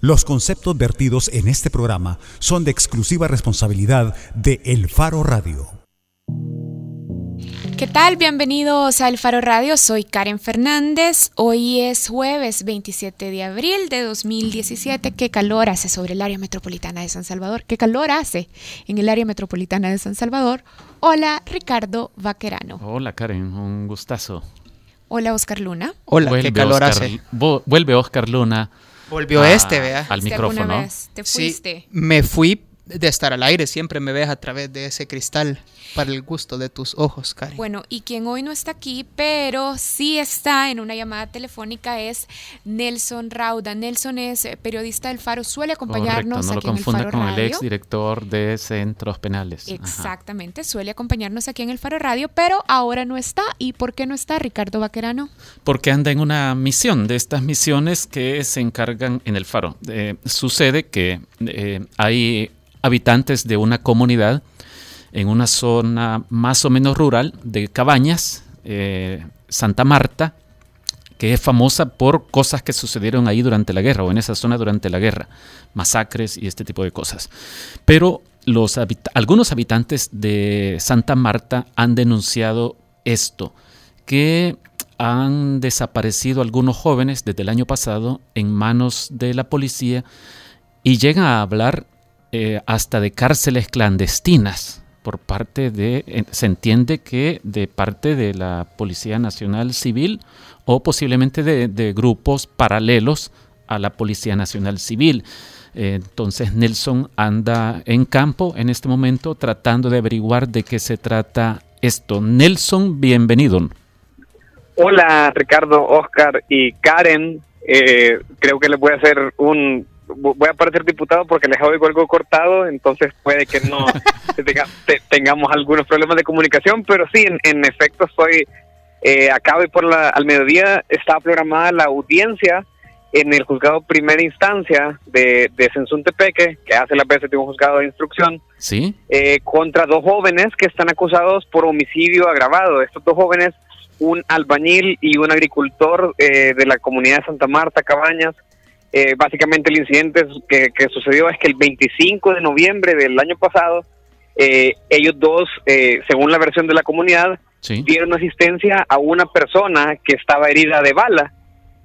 Los conceptos vertidos en este programa son de exclusiva responsabilidad de El Faro Radio. ¿Qué tal? Bienvenidos a El Faro Radio. Soy Karen Fernández. Hoy es jueves 27 de abril de 2017. ¿Qué calor hace sobre el área metropolitana de San Salvador? ¿Qué calor hace en el área metropolitana de San Salvador? Hola, Ricardo Vaquerano. Hola, Karen. Un gustazo. Hola, Oscar Luna. Hola, qué calor hace. Vuelve Oscar Luna. Volvió este, vea. Al micrófono. ¿Te fuiste? Sí, me fui de estar al aire, siempre me ves a través de ese cristal para el gusto de tus ojos, Karen. Bueno, y quien hoy no está aquí, pero sí está en una llamada telefónica es Nelson Rauda. Nelson es eh, periodista del Faro, suele acompañarnos Correcto, no aquí lo en el Faro confunda con Radio. el ex director de Centros Penales. Ajá. Exactamente, suele acompañarnos aquí en el Faro Radio, pero ahora no está. ¿Y por qué no está Ricardo Vaquerano? Porque anda en una misión de estas misiones que se encargan en el Faro. Eh, sucede que eh, hay habitantes de una comunidad en una zona más o menos rural de Cabañas, eh, Santa Marta, que es famosa por cosas que sucedieron ahí durante la guerra o en esa zona durante la guerra, masacres y este tipo de cosas. Pero los algunos habitantes de Santa Marta han denunciado esto, que han desaparecido algunos jóvenes desde el año pasado en manos de la policía y llegan a hablar eh, hasta de cárceles clandestinas por parte de, se entiende que de parte de la Policía Nacional Civil o posiblemente de, grupos paralelos a la Policía Nacional Civil. Eh, entonces Nelson anda en campo en este momento tratando de averiguar de qué se trata esto. Nelson, bienvenido. Hola Ricardo, Oscar y Karen. Eh, creo que les voy a hacer un voy a parecer diputado porque les oigo algo cortado, entonces puede que no tenga, te, tengamos algunos problemas de comunicación, pero sí, en, en efecto, estoy eh, acá hoy por la, al mediodía está programada la audiencia en el juzgado primera instancia de, de Sensuntepeque, que hace la veces de un juzgado de instrucción, ¿Sí? eh, contra dos jóvenes que están acusados por homicidio agravado. Estos dos jóvenes, un albañil y un agricultor eh, de la comunidad de Santa Marta, Cabañas, eh, básicamente el incidente que, que, sucedió es que el 25 de noviembre del año pasado, eh, ellos dos, eh, según la versión de la comunidad, Sí. dieron asistencia a una persona que estaba herida de bala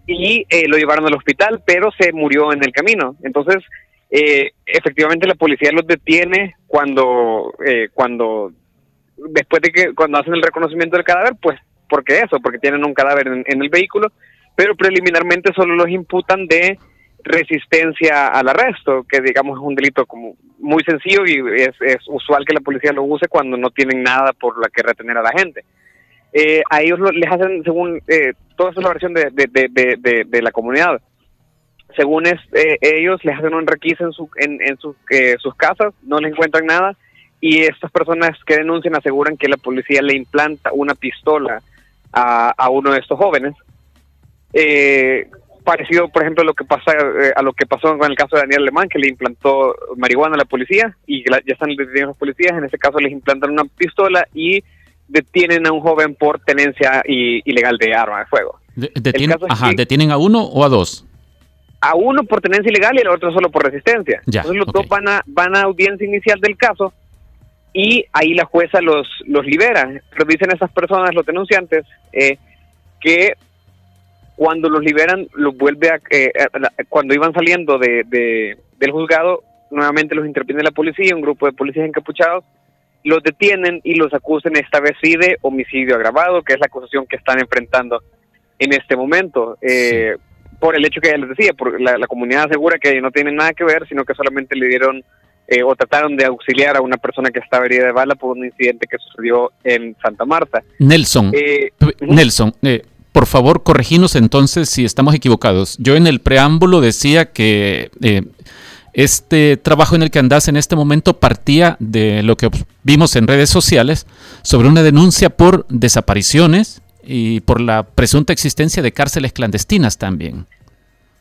y eh, lo llevaron al hospital, pero se murió en el camino. Entonces, eh, efectivamente la policía los detiene cuando, eh, cuando, después de que, cuando hacen el reconocimiento del cadáver, pues, porque eso, porque tienen un cadáver en, en el vehículo, pero preliminarmente solo los imputan de resistencia al arresto, que digamos es un delito como muy sencillo y es, usual que la policía lo use cuando no tienen nada por la que retener a la gente. Eh, a ellos lo, les hacen, según, eh, toda esa es la versión de, de, de, de, de la comunidad, según es, eh, ellos les hacen un requisa en, su, en, en sus, eh, sus casas, no les encuentran nada y estas personas que denuncian aseguran que la policía le implanta una pistola a, a uno de estos jóvenes. Eh, parecido, por ejemplo, a lo que pasa eh, a lo que pasó con el caso de Daniel Alemán, que le implantó marihuana a la policía y la, ya están detenidos los policías. En este caso les implantan una pistola y detienen a un joven por tenencia y, ilegal de arma de fuego. De, ajá, que, ¿Detienen a uno o a dos? A uno por tenencia ilegal y al otro solo por resistencia. Ya, Entonces los okay. dos van a, van a audiencia inicial del caso y ahí la jueza los, los libera. Pero dicen esas personas, los denunciantes, eh, que cuando los liberan, los vuelve a, eh, cuando iban saliendo de, de, del juzgado, nuevamente los interviene la policía, un grupo de policías encapuchados, los detienen y los acusan esta vez sí de homicidio agravado, que es la acusación que están enfrentando en este momento. Eh. Por el hecho que ya les decía, por la, la, comunidad asegura que no tienen nada que ver, sino que solamente le dieron eh, o trataron de auxiliar a una persona que estaba herida de bala por un incidente que sucedió en Santa Marta. Nelson, Eh, Nelson, eh, por favor, correginos entonces si estamos equivocados. Yo en el preámbulo decía que eh, este trabajo en el que andas en este momento partía de lo que vimos en redes sociales sobre una denuncia por desapariciones y por la presunta existencia de cárceles clandestinas también.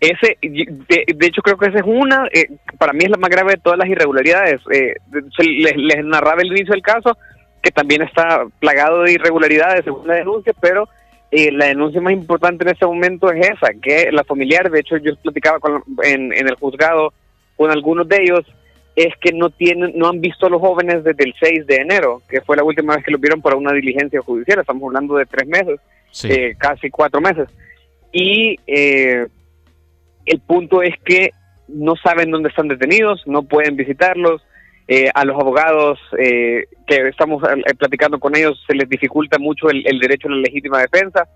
Ese, de, hecho, creo que esa es una, eh, para mí es la más grave de todas las irregularidades. Eh, les narraba el inicio del caso, que también está plagado de irregularidades según la denuncia, pero eh, la denuncia más importante en este momento es esa, que la familiar, de hecho yo platicaba con, en, en el juzgado con algunos de ellos, es que no tienen, no han visto a los jóvenes desde el 6 de enero, que fue la última vez que los vieron por una diligencia judicial, estamos hablando de tres meses, eh, casi cuatro meses. Y eh, el punto es que no saben dónde están detenidos, no pueden visitarlos, eh, a los abogados que estamos platicando con ellos se les dificulta mucho el, derecho a la legítima defensa.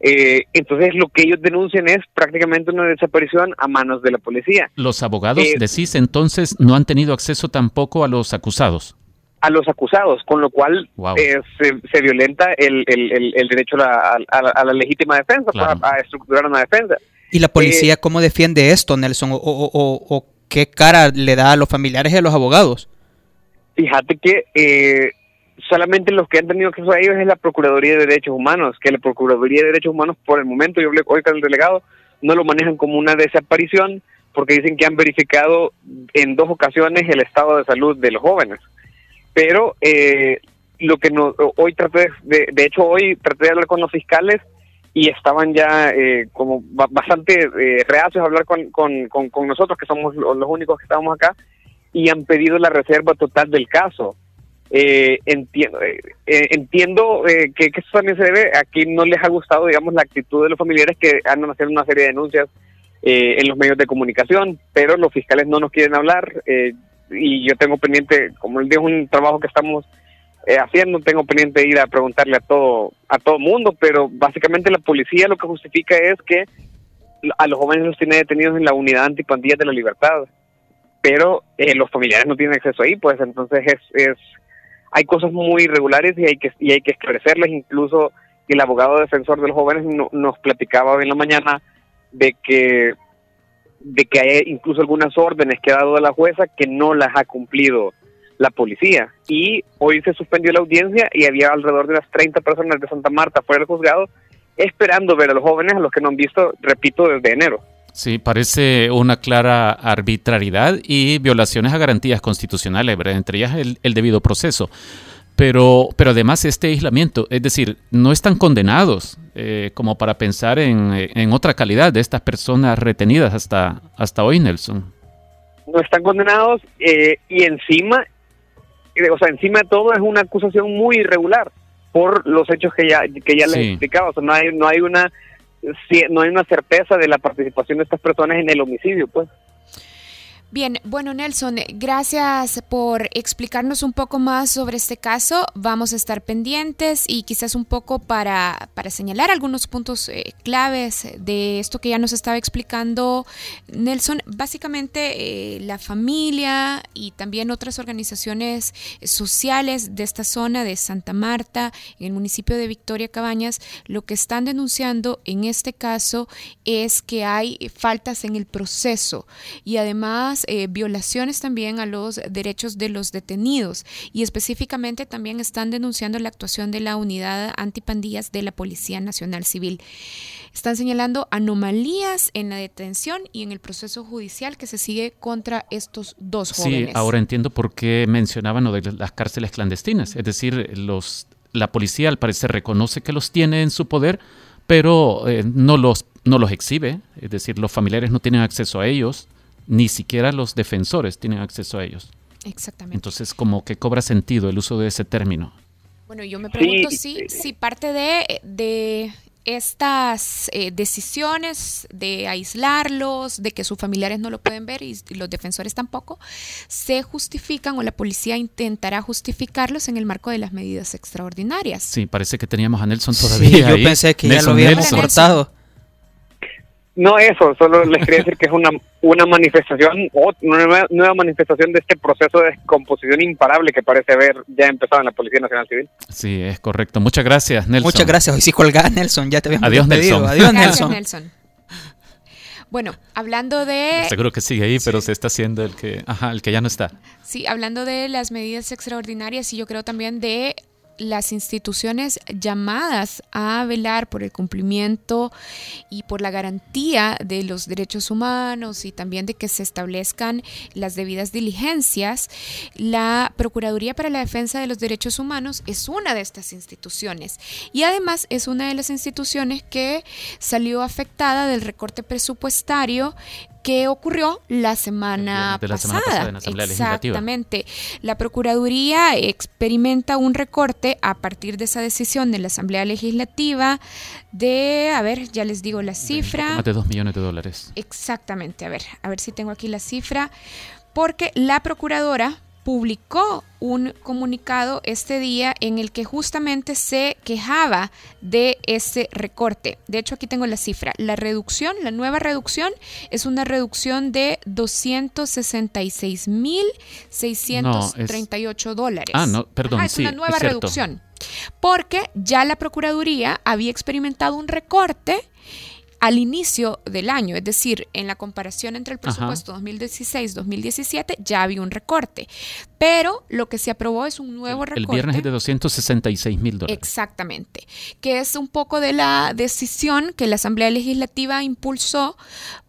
entonces lo que ellos denuncian es prácticamente una desaparición a manos de la policía. Los abogados, decís entonces, no han tenido acceso tampoco a los acusados a los acusados, con lo cual eh, se, violenta el, derecho a la, legítima defensa, a, estructurar una defensa. ¿Y la policía eh, cómo defiende esto, Nelson? O, qué cara le da a los familiares y a los abogados? Fíjate que eh, solamente los que han tenido acceso a ellos es la Procuraduría de Derechos Humanos, que la Procuraduría de Derechos Humanos por el momento, yo hoy con el delegado, no lo manejan como una desaparición porque dicen que han verificado en dos ocasiones el estado de salud de los jóvenes pero eh, lo que no, hoy traté de, de hecho hoy traté de hablar con los fiscales y estaban ya eh, como bastante eh, reacios a hablar con, con, con, nosotros, que somos los únicos que estábamos acá, y han pedido la reserva total del caso. entiendo entiendo que, que, eso también se debe, aquí no les ha gustado, digamos, la actitud de los familiares que andan haciendo una serie de denuncias en los medios de comunicación, pero los fiscales no nos quieren hablar y yo tengo pendiente, como les digo, un trabajo que estamos eh, haciendo, tengo pendiente ir a preguntarle a todo a todo mundo, pero básicamente la policía lo que justifica es que a los jóvenes los tiene detenidos en la unidad antipandillas de la libertad, pero eh, los familiares no tienen acceso ahí, pues entonces es, es hay cosas muy irregulares y hay que y hay que esclarecerlas, incluso el abogado defensor de los jóvenes nos platicaba hoy en la mañana de que de que hay incluso algunas órdenes que ha dado la jueza que no las ha cumplido la policía. Y hoy se suspendió la audiencia y había alrededor de unas 30 personas de Santa Marta fuera del juzgado esperando ver a los jóvenes, a los que no han visto, repito, desde enero. Sí, parece una clara arbitrariedad y violaciones a garantías constitucionales, entre ellas el debido proceso. Pero, pero además este aislamiento, es decir, no están condenados eh, como para pensar en, otra calidad de estas personas retenidas hasta, hasta hoy, Nelson. No están condenados eh, y encima, o sea, encima de todo es una acusación muy irregular por los hechos que ya, que ya les he explicado. O sea, no hay, no hay una no hay una certeza de la participación de estas personas en el homicidio, pues. Bien, bueno Nelson, gracias por explicarnos un poco más sobre este caso. Vamos a estar pendientes y quizás un poco para, para señalar algunos puntos eh, claves de esto que ya nos estaba explicando Nelson. Básicamente eh, la familia y también otras organizaciones sociales de esta zona de Santa Marta, en el municipio de Victoria Cabañas, lo que están denunciando en este caso es que hay faltas en el proceso y además eh, violaciones también a los derechos de los detenidos y específicamente también están denunciando la actuación de la unidad antipandillas de la Policía Nacional Civil. Están señalando anomalías en la detención y en el proceso judicial que se sigue contra estos dos jóvenes. Sí, ahora entiendo por qué mencionaban lo de las cárceles clandestinas. Es decir, los, la policía al parecer reconoce que los tiene en su poder, pero eh, no, los, no los exhibe. Es decir, los familiares no tienen acceso a ellos ni siquiera los defensores tienen acceso a ellos. Exactamente. Entonces, como que cobra sentido el uso de ese término. Bueno, yo me pregunto si, si parte de, de estas eh, decisiones de aislarlos, de que sus familiares no lo pueden ver y, los defensores tampoco, se justifican o la policía intentará justificarlos en el marco de las medidas extraordinarias. Sí, parece que teníamos a Nelson todavía. yo pensé que ya lo habíamos cortado. No eso, solo les quería decir que es una, una manifestación, una nueva, manifestación de este proceso de descomposición imparable que parece haber ya empezado en la Policía Nacional Civil. Sí, es correcto. Muchas gracias, Nelson. Muchas gracias. Hoy sí colgá, Nelson. Ya te habíamos Adiós, Nelson. Adiós, Nelson. Bueno, hablando de... Seguro que sigue ahí, pero se está haciendo el que, ajá, el que ya no está. Sí, hablando de las medidas extraordinarias y yo creo también de las instituciones llamadas a velar por el cumplimiento y por la garantía de los derechos humanos y también de que se establezcan las debidas diligencias, la Procuraduría para la Defensa de los Derechos Humanos es una de estas instituciones. Y además es una de las instituciones que salió afectada del recorte presupuestario que ocurrió la semana la pasada. semana pasada en la Asamblea Legislativa. Exactamente. La Procuraduría experimenta un recorte a partir de esa decisión de la Asamblea Legislativa de, a ver, ya les digo la cifra. Más de 2 millones de dólares. Exactamente, a ver, a ver si tengo aquí la cifra, porque la procuradora publicó un comunicado este día en el que justamente se quejaba de ese recorte. De hecho, aquí tengo la cifra. La reducción, la nueva reducción, es una reducción de 266.638 dólares. Ah, no, perdón, Ajá, es sí, una nueva es reducción. Porque ya la Procuraduría había experimentado un recorte al inicio del año, es decir, en la comparación entre el presupuesto 2016-2017 ya había un recorte, pero lo que se aprobó es un nuevo El recorte. viernes es de 266 mil dólares. Exactamente, que es un poco de la decisión que la Asamblea Legislativa impulsó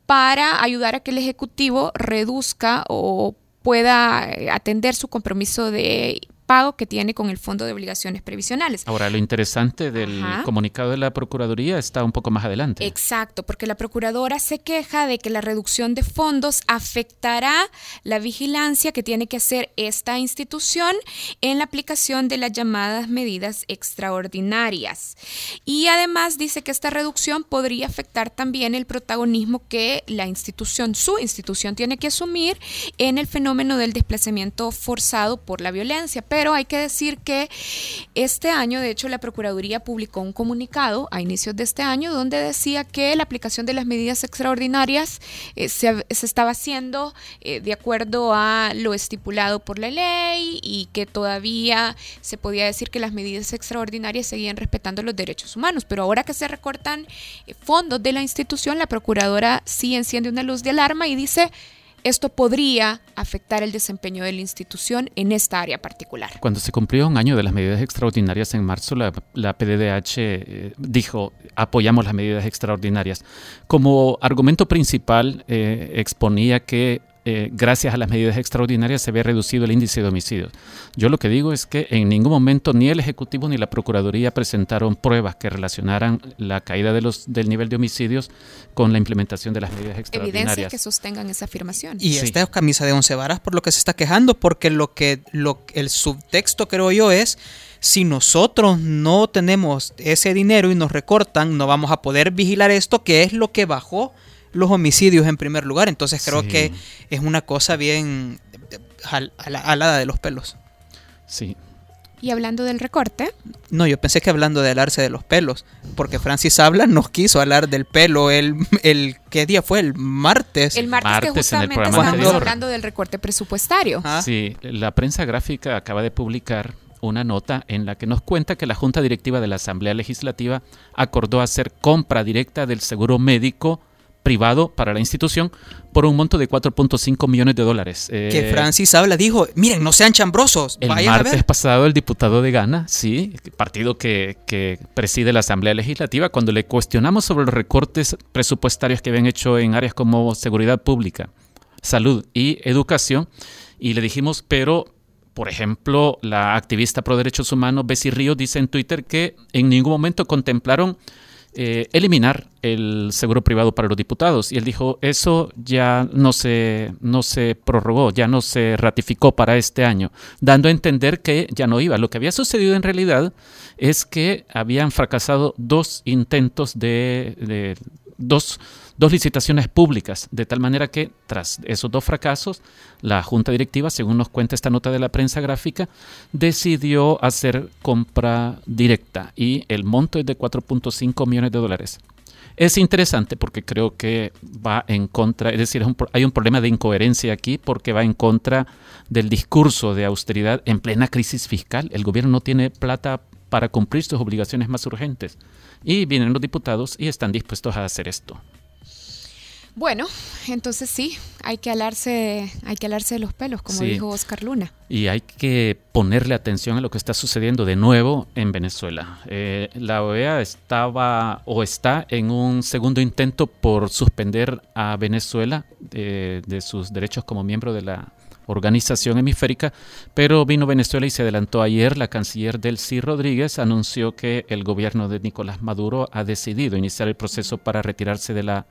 para ayudar a que el Ejecutivo reduzca o pueda atender su compromiso de pago que tiene con el Fondo de Obligaciones Previsionales. Ahora, lo interesante del Ajá. comunicado de la Procuraduría está un poco más adelante. Exacto, porque la procuradora se queja de que la reducción de fondos afectará la vigilancia que tiene que hacer esta institución en la aplicación de las llamadas medidas extraordinarias. Y además dice que esta reducción podría afectar también el protagonismo que la institución, su institución, tiene que asumir en el fenómeno del desplazamiento forzado por la violencia. Pero hay que decir que este año, de hecho, la Procuraduría publicó un comunicado a inicios de este año donde decía que la aplicación de las medidas extraordinarias eh, se, se estaba haciendo eh, de acuerdo a lo estipulado por la ley y que todavía se podía decir que las medidas extraordinarias seguían respetando los derechos humanos. Pero ahora que se recortan eh, fondos de la institución, la Procuradora sí enciende una luz de alarma y dice esto podría afectar el desempeño de la institución en esta área particular. Cuando se cumplió un año de las medidas extraordinarias en marzo, la, la PDDH eh, dijo, apoyamos las medidas extraordinarias. Como argumento principal, eh, exponía que eh, gracias a las medidas extraordinarias se había reducido el índice de homicidios. Yo lo que digo es que en ningún momento ni el Ejecutivo ni la Procuraduría presentaron pruebas que relacionaran la caída de los, del nivel de homicidios con la implementación de las medidas Evidencias extraordinarias. que sostengan esa afirmación. Y Sí. esta es camisa de once varas por lo que se está quejando, porque lo que lo, el subtexto creo yo es si nosotros no tenemos ese dinero y nos recortan, no vamos a poder vigilar esto, que es lo que bajó los homicidios en primer lugar. Entonces creo Sí. que es una cosa bien al- ala- alada de los pelos. Sí, Y hablando del recorte, No, yo pensé que hablando de alarse de los pelos, porque Francis Habla nos quiso hablar del pelo el, el ¿qué día fue? El martes. el martes, que justamente estábamos anterior. hablando del recorte presupuestario. Sí, la prensa gráfica acaba de publicar una nota en la que nos cuenta que la Junta Directiva de la Asamblea Legislativa acordó hacer compra directa del seguro médico privado para la institución por un monto de 4.5 millones de dólares. que Eh, Francis Habla dijo, miren, no sean chambrosos, el vayan a martes ver. pasado el diputado de Gana, sí, partido que, que preside la Asamblea Legislativa, cuando le cuestionamos sobre los recortes presupuestarios que habían hecho en áreas como seguridad pública, salud y educación, y le dijimos, pero, por ejemplo, la activista pro derechos humanos Bessie Ríos dice en Twitter que en ningún momento contemplaron eh, eliminar el seguro privado para los diputados. Y él dijo, eso ya no se, no se prorrogó, ya no se ratificó para este año, dando a entender que ya no iba. Lo que había sucedido en realidad es que habían fracasado dos intentos de, de dos, dos licitaciones públicas, de tal manera que tras esos dos fracasos, la Junta Directiva, según nos cuenta esta nota de la prensa gráfica, decidió hacer compra directa y el monto es de 4.5 millones de dólares. Es interesante porque creo que va en contra, es decir, hay un problema de incoherencia aquí porque va en contra del discurso de austeridad en plena crisis fiscal. El gobierno no tiene plata para cumplir sus obligaciones más urgentes. Y vienen los diputados y están dispuestos a hacer esto. Bueno, entonces sí, hay que alarse, hay que alarse de los pelos, como dijo Oscar Luna. Y hay que ponerle atención a lo que está sucediendo de nuevo en Venezuela. Eh, la OEA estaba o está en un segundo intento por suspender a Venezuela de, de sus derechos como miembro de la organización hemisférica, pero vino Venezuela y se adelantó ayer. La canciller Delcy Rodríguez anunció que el gobierno de Nicolás Maduro ha decidido iniciar el proceso para retirarse de la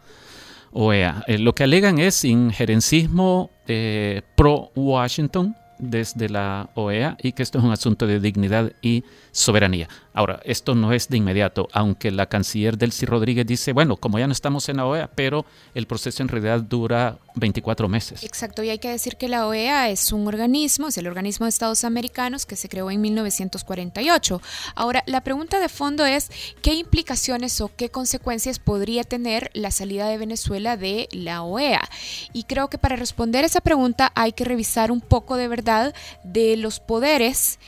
OEA. Eh, lo que alegan es injerencismo eh, pro-Washington desde la OEA y que esto es un asunto de dignidad y soberanía. Ahora, esto no es de inmediato, aunque la canciller Delcy Rodríguez dice, bueno, como ya no estamos en la OEA, pero el proceso en realidad dura 24 meses. Exacto, y hay que decir que la OEA es un organismo, es el organismo de Estados Americanos que se creó en 1948. Ahora, la pregunta de fondo es, ¿qué implicaciones o qué consecuencias podría tener la salida de Venezuela de la OEA? Y creo que para responder esa pregunta hay que revisar un poco de verdad de los poderes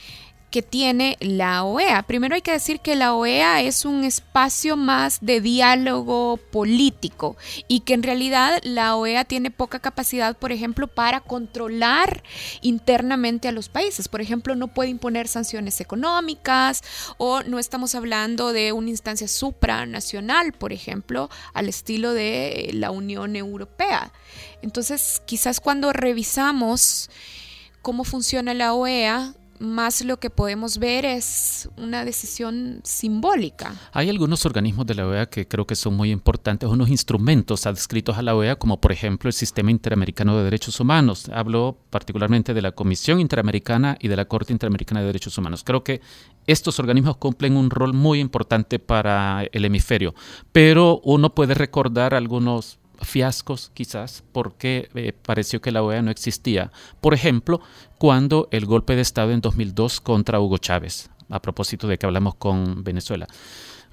que tiene la OEA. Primero hay que decir que la OEA es un espacio más de diálogo político y que en realidad la OEA tiene poca capacidad, por ejemplo, para controlar internamente a los países. Por ejemplo, no puede imponer sanciones económicas o no estamos hablando de una instancia supranacional, por ejemplo, al estilo de la Unión Europea. Entonces, quizás cuando revisamos cómo funciona la OEA, más lo que podemos ver es una decisión simbólica. Hay algunos organismos de la OEA que creo que son muy importantes, unos instrumentos adscritos a la OEA, como por ejemplo el Sistema Interamericano de Derechos Humanos. Hablo particularmente de la Comisión Interamericana y de la Corte Interamericana de Derechos Humanos. Creo que estos organismos cumplen un rol muy importante para el hemisferio, pero uno puede recordar algunos fiascos quizás porque eh, pareció que la OEA no existía. Por ejemplo, cuando el golpe de Estado en 2002 contra Hugo Chávez, a propósito de que hablamos con Venezuela.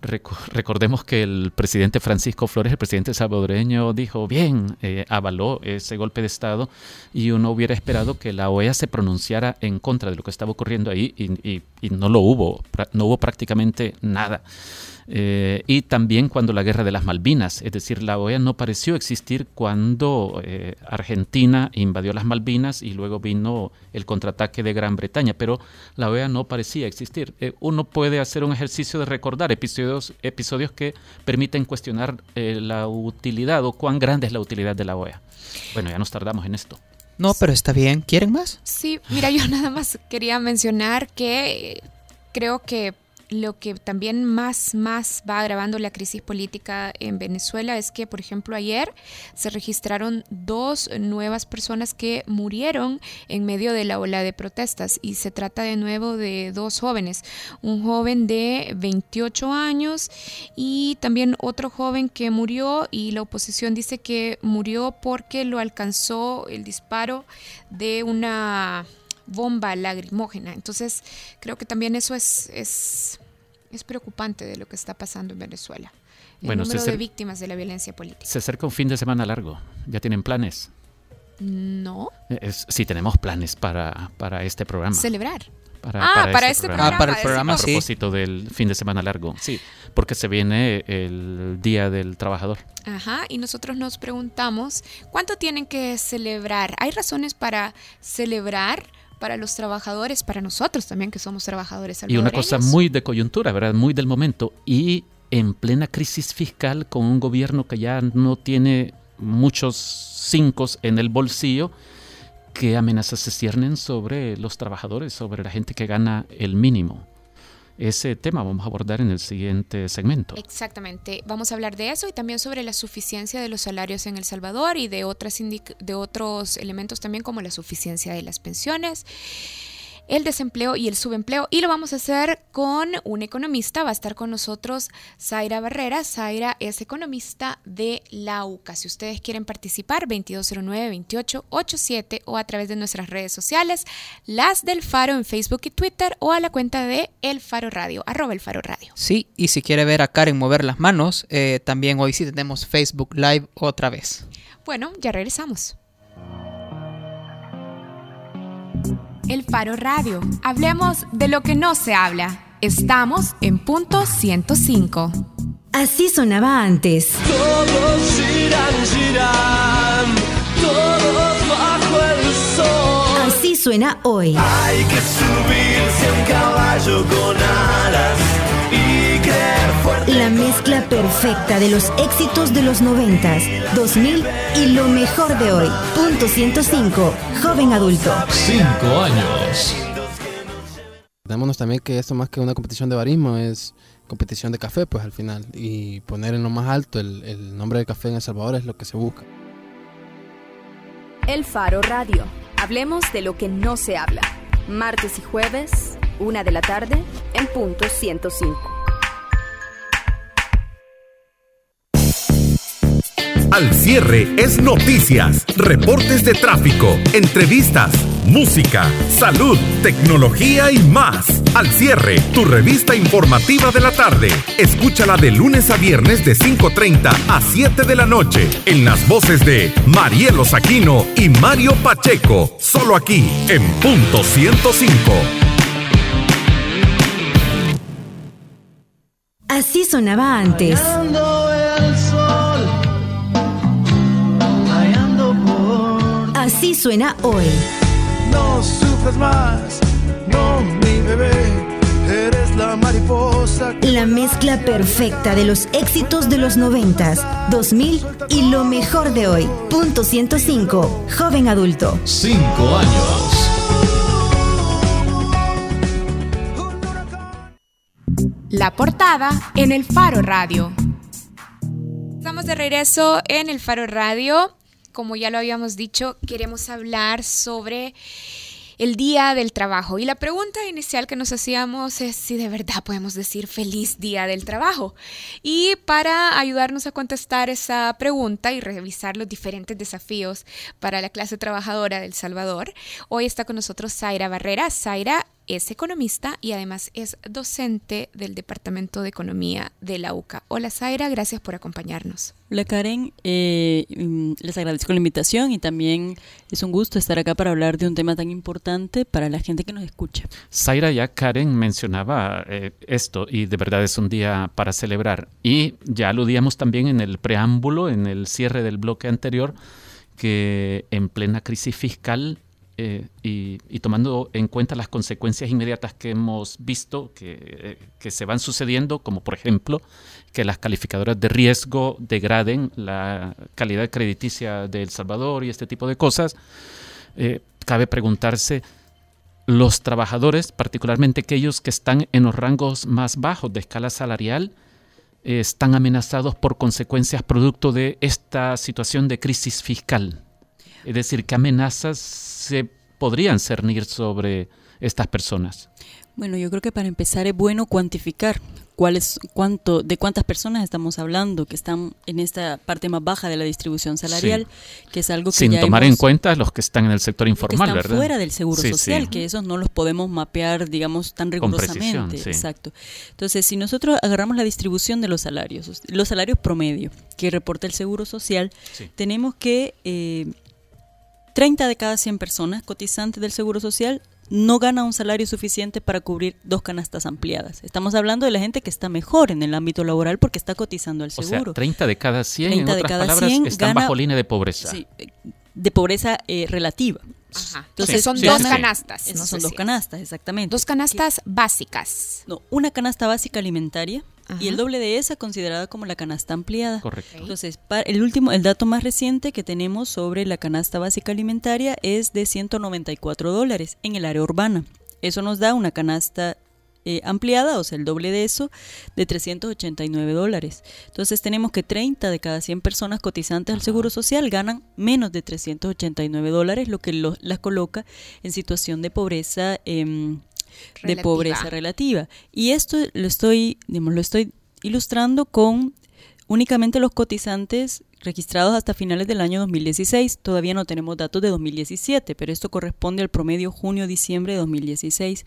Recordemos que el presidente Francisco Flores, el presidente salvadoreño, dijo, bien, eh, avaló ese golpe de Estado y uno hubiera esperado que la OEA se pronunciara en contra de lo que estaba ocurriendo ahí y, y no lo hubo, no hubo prácticamente nada. Eh, y también cuando la guerra de las Malvinas, es decir, la OEA no pareció existir cuando eh, Argentina invadió las Malvinas y luego vino el contraataque de Gran Bretaña, pero la OEA no parecía existir. Eh, uno puede hacer un ejercicio de recordar episodios, episodios que permiten cuestionar la utilidad o cuán grande es la utilidad de la OEA. Bueno, ya nos tardamos en esto. No, pero está bien. ¿Quieren más? Sí, mira, yo nada más quería mencionar que creo que lo que también más, más va agravando la crisis política en Venezuela es que, por ejemplo, ayer se registraron dos nuevas personas que murieron en medio de la ola de protestas y se trata de nuevo de dos jóvenes, un joven de 28 años y también otro joven que murió y la oposición dice que murió porque lo alcanzó el disparo de una bomba lagrimógena. Entonces, creo que también eso es, es, es preocupante de lo que está pasando en Venezuela. El bueno, número de víctimas de la violencia política. Se acerca un fin de semana largo. ¿Ya tienen planes? No. sí, tenemos planes para, para este programa. Celebrar. Para, ah, para, este, programa. Ah, para el programa, A propósito del fin de semana largo. Sí, porque se viene el Día del Trabajador. Ajá, y nosotros nos preguntamos, ¿cuánto tienen que celebrar? ¿Hay razones para celebrar? Para los trabajadores, para nosotros también que somos trabajadores. Y una cosa muy de coyuntura, ¿verdad? Muy del momento. Y en plena crisis fiscal, con un gobierno que ya no tiene muchos cinco en el bolsillo, ¿qué amenazas se ciernen sobre los trabajadores, sobre la gente que gana el mínimo? Ese tema. Vamos a abordar en el siguiente segmento. Exactamente, vamos a hablar de eso y también sobre la suficiencia de los salarios en El Salvador y de, otras de otros elementos también como la suficiencia de las pensiones el desempleo y el subempleo. Y lo vamos a hacer con un economista. Va a estar con nosotros Zaira Barrera. Zaira es economista de la UCA. Si ustedes quieren participar, 2209-2887 o a través de nuestras redes sociales, las del Faro en Facebook y Twitter o a la cuenta de El Faro Radio, arroba El Faro Radio. Sí, y si quiere ver a Karen mover las manos, eh, también hoy sí tenemos Facebook Live otra vez. Bueno, ya regresamos. El Faro Radio. Hablemos de lo que no se habla. Estamos en punto 105. Así sonaba antes. Todos giran, giran, todos bajo el sol. Así suena hoy. Hay que subirse a un caballo con alas. La mezcla perfecta de los éxitos de los 90, 2000 y lo mejor de hoy. Punto 105, joven adulto. Cinco años. Démonos también que esto más que una competición de barismo es competición de café, pues al final. Y poner en lo más alto el, el nombre del café en El Salvador es lo que se busca. El Faro Radio. Hablemos de lo que no se habla. Martes y jueves, una de la tarde, en punto 105. Al cierre es noticias, reportes de tráfico, entrevistas, música, salud, tecnología y más. Al cierre, tu revista informativa de la tarde. Escúchala de lunes a viernes de 5.30 a 7 de la noche en las voces de Marielo Saquino y Mario Pacheco. Solo aquí en punto 105. Así sonaba antes. Así suena hoy. No sufres más, no mi bebé, eres la mariposa. La mezcla perfecta de los éxitos de los 90, 2000 y lo mejor de hoy. Punto 105, joven adulto. Cinco años. La portada en el Faro Radio. Estamos de regreso en el Faro Radio. Como ya lo habíamos dicho, queremos hablar sobre el Día del Trabajo. Y la pregunta inicial que nos hacíamos es si de verdad podemos decir feliz Día del Trabajo. Y para ayudarnos a contestar esa pregunta y revisar los diferentes desafíos para la clase trabajadora del Salvador, hoy está con nosotros Zaira Barrera. Zaira es economista y además es docente del Departamento de Economía de la UCA. Hola Zaira, gracias por acompañarnos. Hola Karen, eh, mm, les agradezco la invitación y también es un gusto estar acá para hablar de un tema tan importante para la gente que nos escucha. Zaira ya Karen mencionaba eh, esto y de verdad es un día para celebrar. Y ya aludíamos también en el preámbulo, en el cierre del bloque anterior, que en plena crisis fiscal eh, y, tomando en cuenta las consecuencias inmediatas que hemos visto que, eh, que se van sucediendo, como por ejemplo que las calificadoras de riesgo degraden la calidad crediticia de El Salvador y este tipo de cosas, eh, cabe preguntarse, los trabajadores, particularmente aquellos que están en los rangos más bajos de escala salarial, están amenazados por consecuencias producto de esta situación de crisis fiscal. Es decir, ¿qué amenazas se podrían cernir sobre estas personas? Bueno, yo creo que para empezar es bueno cuantificar cuál es, cuánto, de cuántas personas estamos hablando que están en esta parte más baja de la distribución salarial, que es algo que Sin ya tomar hemos- en cuenta los que están en el sector que informal, están ¿verdad? fuera del seguro Sí, social, sí. que esos no los podemos mapear, digamos, tan Con precisión, rigurosamente. Exacto. Entonces, si nosotros agarramos la distribución de los salarios, los salarios promedio que reporta el seguro social, tenemos que eh, 30 de cada 100 personas cotizantes del seguro social no gana un salario suficiente para cubrir dos canastas ampliadas. Estamos hablando de la gente que está mejor en el ámbito laboral porque está cotizando al O sea, seguro. 30 de cada 100, 30 en de otras cada palabras, 100 están gana- bajo línea de pobreza. Sí, eh, de pobreza eh, relativa. Ajá. Entonces, son sí, dos canastas. No son dos canastas, exactamente. Dos canastas básicas. No, una canasta básica alimentaria y el doble de esa considerada como la canasta ampliada. Correcto. Entonces, el último, el dato más reciente que tenemos sobre la canasta básica alimentaria es de 194 dólares en el área urbana. Eso nos da una canasta eh, ampliada, o sea, el doble de eso, de 389 dólares. Entonces tenemos que 30 de cada 100 personas cotizantes al Seguro Social ganan menos de 389 dólares, lo que lo- las coloca en situación de pobreza. De pobreza relativa. Y esto lo estoy, digamos, lo estoy ilustrando con únicamente los cotizantes registrados hasta finales del año 2016. Todavía no tenemos datos de 2017, pero esto corresponde al promedio junio-diciembre de 2016.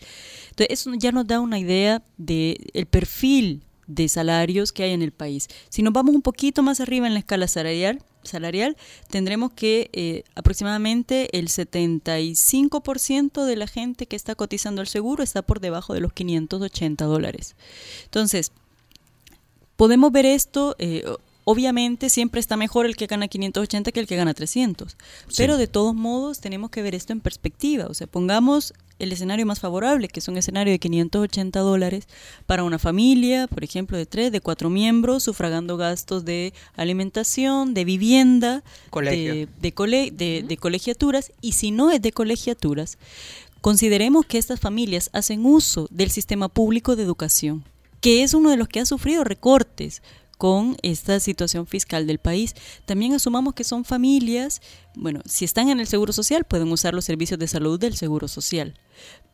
Entonces, eso ya nos da una idea del el perfil de salarios que hay en el país. Si nos vamos un poquito más arriba en la escala salarial, salarial tendremos que eh, aproximadamente el 75% de la gente que está cotizando al seguro está por debajo de los 580 dólares. Entonces, podemos ver esto, eh, obviamente siempre está mejor el que gana 580 que el que gana 300, pero de todos modos tenemos que ver esto en perspectiva, o sea, pongamos el escenario más favorable, que es un escenario de 580 dólares para una familia, por ejemplo, de tres, de cuatro miembros, sufragando gastos de alimentación, de vivienda, Colegio. de, de, cole- de- de colegiaturas, y si no es de colegiaturas, consideremos que estas familias hacen uso del sistema público de educación, que es uno de los que ha sufrido recortes con esta situación fiscal del país. También asumamos que son familias, bueno, si están en el Seguro Social pueden usar los servicios de salud del Seguro Social,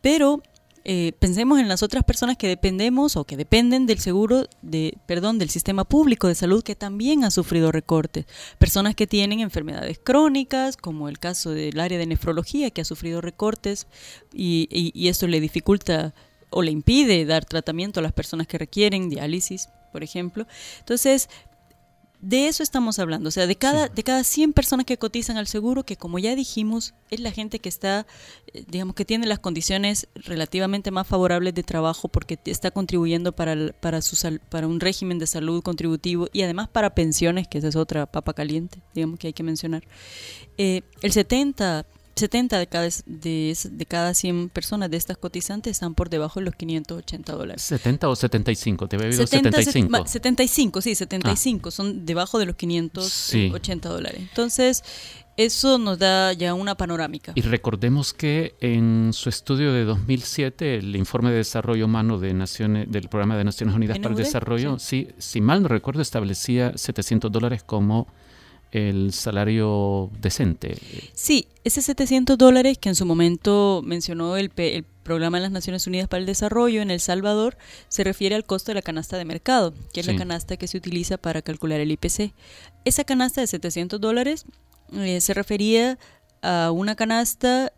pero eh, pensemos en las otras personas que dependemos o que dependen del seguro de, perdón, del sistema público de salud que también ha sufrido recortes. Personas que tienen enfermedades crónicas, como el caso del área de nefrología que ha sufrido recortes y, y- y esto le dificulta o le impide dar tratamiento a las personas que requieren diálisis, por ejemplo. Entonces, de eso estamos hablando, o sea, de cada, de cada 100 personas que cotizan al seguro, que como ya dijimos, es la gente que está, eh, digamos, que tiene las condiciones relativamente más favorables de trabajo porque está contribuyendo para, el- para, su sal- para un régimen de salud contributivo y además para pensiones, que esa es otra papa caliente, digamos, que hay que mencionar. Eh, el 70... 70 de cada, de, de cada 100 personas de estas cotizantes están por debajo de los 580 dólares. 70 o 75, te había oído 70, 75. ma- 75, sí, 75, son debajo de los 580 dólares. Entonces, eso nos da ya una panorámica. Y recordemos que en su estudio de 2007, el informe de desarrollo humano de Naciones, del Programa de Naciones Unidas para el Desarrollo, sí. si mal no recuerdo, establecía 700 dólares como el salario decente. Sí, ese 700 dólares que en su momento mencionó el, P- el Programa de las Naciones Unidas para el Desarrollo en El Salvador se refiere al costo de la canasta de mercado, que es Sí. la canasta que se utiliza para calcular el IPC. Esa canasta de 700 dólares eh, se refería a una canasta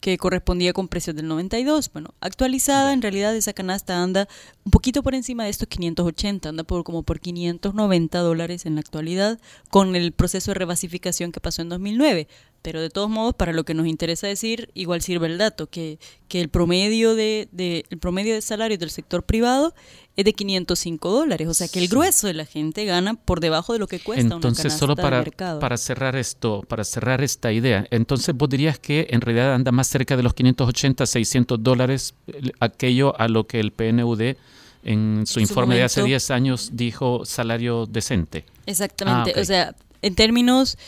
que correspondía con precios del 92. Bueno, actualizada, en realidad esa canasta anda un poquito por encima de estos 580, anda por como por 590 dólares en la actualidad, con el proceso de rebasificación que pasó en 2009. Pero de todos modos, para lo que nos interesa decir, igual sirve el dato, que, que el promedio de, de- el promedio de salarios del sector privado es de 505 dólares. O sea que el grueso de la gente gana por debajo de lo que cuesta una Entonces, canasta solo de para, mercado. para cerrar esto, para cerrar esta idea, entonces vos dirías que en realidad anda más cerca de los 580, 600 dólares el- aquello a lo que el PNUD en su En su informe de hace momento. 10 años dijo salario decente. Exactamente, Ah, o sea, en términos,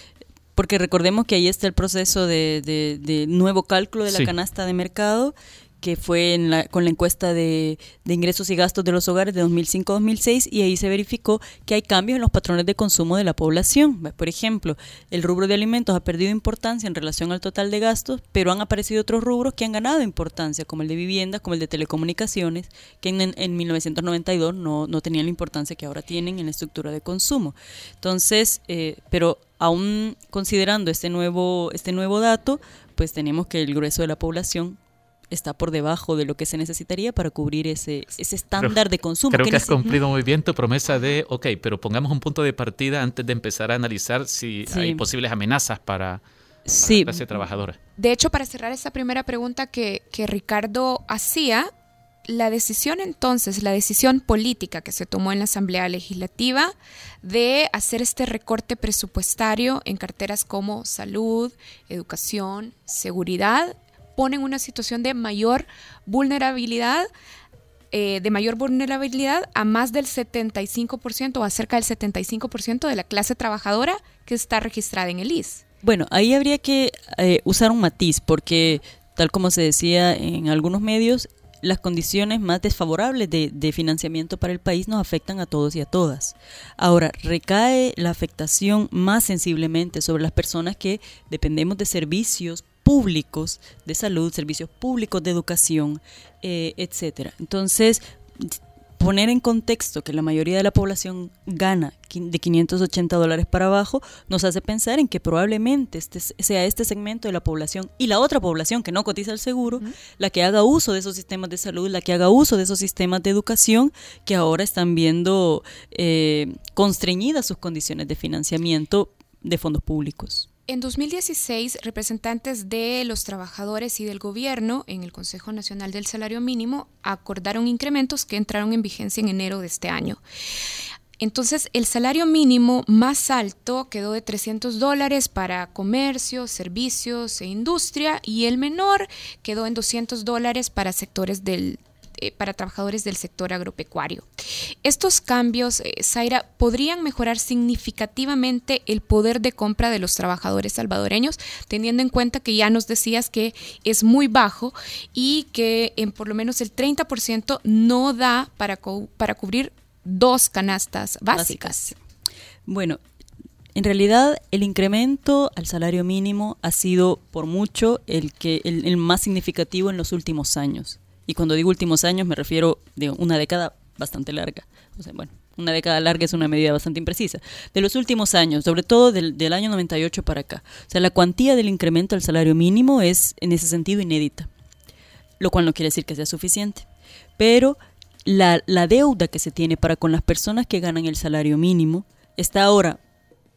porque recordemos que ahí está el proceso de, de- de nuevo cálculo de la Sí. canasta de mercado, que fue en la- con la encuesta de, ingresos y gastos de los hogares de 2005-2006, y ahí se verificó que hay cambios en los patrones de consumo de la población. Por ejemplo, el rubro de alimentos ha perdido importancia en relación al total de gastos, pero han aparecido otros rubros que han ganado importancia, como el de viviendas, como el de telecomunicaciones, que en, en 1992 no, no tenían la importancia que ahora tienen en la estructura de consumo. Entonces, eh, pero aún considerando este nuevo, este nuevo dato, pues tenemos que el grueso de la población está por debajo de lo que se necesitaría para cubrir ese, ese estándar de consumo. Creo que, has cumplido muy bien tu promesa de, ok, pero pongamos un punto de partida antes de empezar a analizar si Sí. hay posibles amenazas para, para Sí. la clase trabajadora. De hecho, para cerrar esta primera pregunta que, que Ricardo hacía, la decisión entonces, la decisión política que se tomó en la Asamblea Legislativa de hacer este recorte presupuestario en carteras como salud, educación, seguridad, pone en una situación de mayor vulnerabilidad eh, de mayor vulnerabilidad a más del 75% o a cerca del 75% de la clase trabajadora que está registrada en el IS. Bueno, ahí habría que eh, usar un matiz, porque tal como se decía en algunos medios, las condiciones más desfavorables de, de financiamiento para el país nos afectan a todos y a todas. Ahora, recae la afectación más sensiblemente sobre las personas que dependemos de servicios públicos de salud, servicios públicos de educación, eh, etcétera. Entonces, poner en contexto que la mayoría de la población gana de 580 dólares para abajo nos hace pensar en que probablemente este sea este segmento de la población y la otra población que no cotiza el seguro la que haga uso de esos sistemas de salud, la que haga uso de esos sistemas de educación que ahora están viendo eh, constreñidas sus condiciones de financiamiento de fondos públicos. En 2016, representantes de los trabajadores y del gobierno en el Consejo Nacional del Salario Mínimo acordaron incrementos que entraron en vigencia en enero de este año. Entonces, el salario mínimo más alto quedó de 300 dólares para comercio, servicios e industria y el menor quedó en 200 dólares para sectores del eh, para trabajadores del sector agropecuario. Estos cambios, eh, Zaira, podrían mejorar significativamente el poder de compra de los trabajadores salvadoreños, teniendo en cuenta que ya nos decías que es muy bajo y que en por lo menos el 30% no da para, para cubrir dos canastas básicas. Bueno, en realidad, el incremento al salario mínimo ha sido por mucho el que el, más significativo en los últimos años. Y cuando digo últimos años me refiero de una década bastante larga. Bueno, una década larga es una medida bastante imprecisa. De los últimos años, sobre todo del, del, año 98 para acá. O sea, la cuantía del incremento al salario mínimo es en ese sentido inédita. Lo cual no quiere decir que sea suficiente. Pero la, la deuda que se tiene para con las personas que ganan el salario mínimo está ahora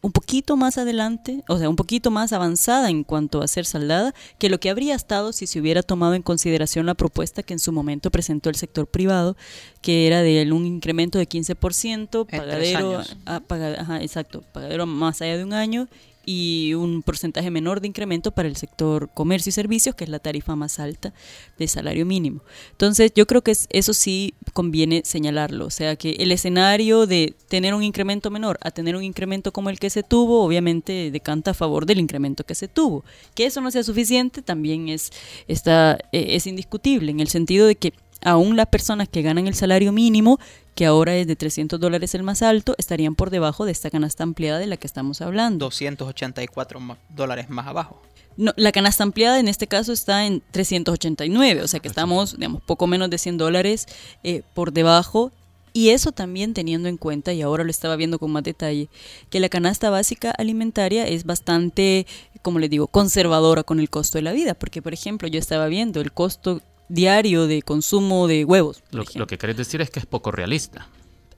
un poquito más adelante, o sea, un poquito más avanzada en cuanto a ser saldada que lo que habría estado si se hubiera tomado en consideración la propuesta que en su momento presentó el sector privado, que era de un incremento de 15%, pagadero, a, exacto, pagadero más allá de un año y un porcentaje menor de incremento para el sector comercio y servicios, que es la tarifa más alta de salario mínimo. Entonces, yo creo que eso sí conviene señalarlo, o sea que el escenario de tener un incremento menor a tener un incremento como el que se tuvo, obviamente decanta a favor del incremento que se tuvo. Que eso no sea suficiente también es, está, eh, es indiscutible, en el sentido de que aún las personas que ganan el salario mínimo que ahora es de 300 dólares el más alto, estarían por debajo de esta canasta ampliada de la que estamos hablando. 284 dólares más abajo. No, la canasta ampliada en este caso está en 389, o sea que estamos, digamos, poco menos de 100 dólares eh, por debajo. Y eso también teniendo en cuenta, y ahora lo estaba viendo con más detalle, que la canasta básica alimentaria es bastante, como les digo, conservadora con el costo de la vida. Porque, por ejemplo, yo estaba viendo el costo diario de consumo de huevos. Lo, que querés decir es que es poco realista.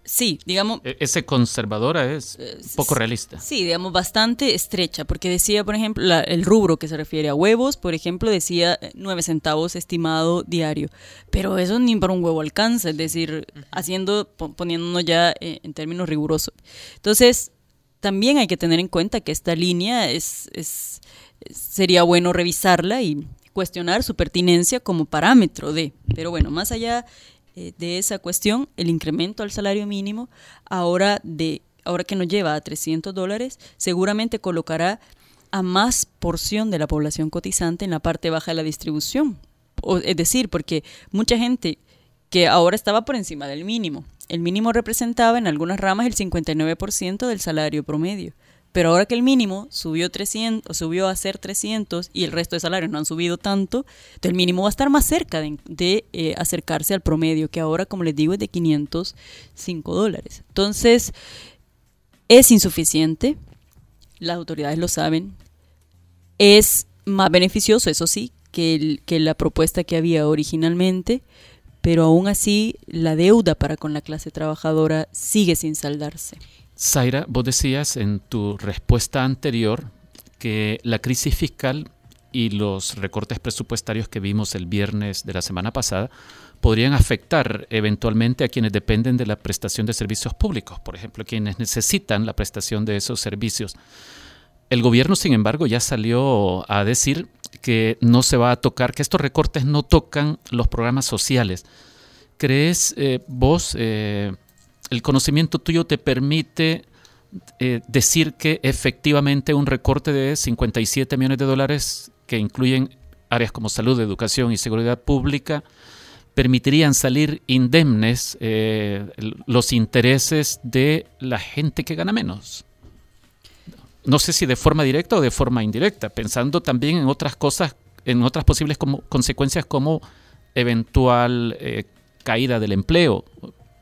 Sí, digamos... E, ese conservadora es eh, poco realista. Sí, digamos, bastante estrecha, porque decía, por ejemplo, el rubro que se refiere a huevos, por ejemplo, decía 9 centavos estimado diario, pero eso ni para un huevo alcanza, es decir, haciendo, poniéndonos ya eh, en términos rigurosos. Entonces, también hay que tener en cuenta que esta línea es, es sería bueno revisarla y cuestionar su pertinencia como parámetro de. Pero bueno, más allá eh, de esa cuestión, el incremento al salario mínimo, ahora, de, ahora que nos lleva a 300 dólares, seguramente colocará a más porción de la población cotizante en la parte baja de la distribución. O, es decir, porque mucha gente que ahora estaba por encima del mínimo, el mínimo representaba en algunas ramas el 59% del salario promedio. Pero ahora que el mínimo subió 300, subió a ser 300 y el resto de salarios no han subido tanto, el mínimo va a estar más cerca de, eh, acercarse al promedio, que ahora, como les digo, es de 505 dólares. Entonces, es insuficiente, las autoridades lo saben, es más beneficioso, eso sí, que, que la propuesta que había originalmente, pero aún así la deuda para con la clase trabajadora sigue sin saldarse. Zaira, vos decías en tu respuesta anterior que la crisis fiscal y los recortes presupuestarios que vimos el viernes de la semana pasada podrían afectar eventualmente a quienes dependen de la prestación de servicios públicos, por ejemplo, quienes necesitan la prestación de esos servicios. El gobierno, sin embargo, ya salió a decir que no se va a tocar, que estos recortes no tocan los programas sociales. ¿Crees eh, vos, eh, el conocimiento tuyo te permite eh, decir que efectivamente un recorte de 57 millones de dólares que incluyen áreas como salud, educación y seguridad pública permitirían salir indemnes eh, los intereses de la gente que gana menos. No sé si de forma directa o de forma indirecta, pensando también en otras cosas, en otras posibles como, consecuencias como eventual eh, caída del empleo,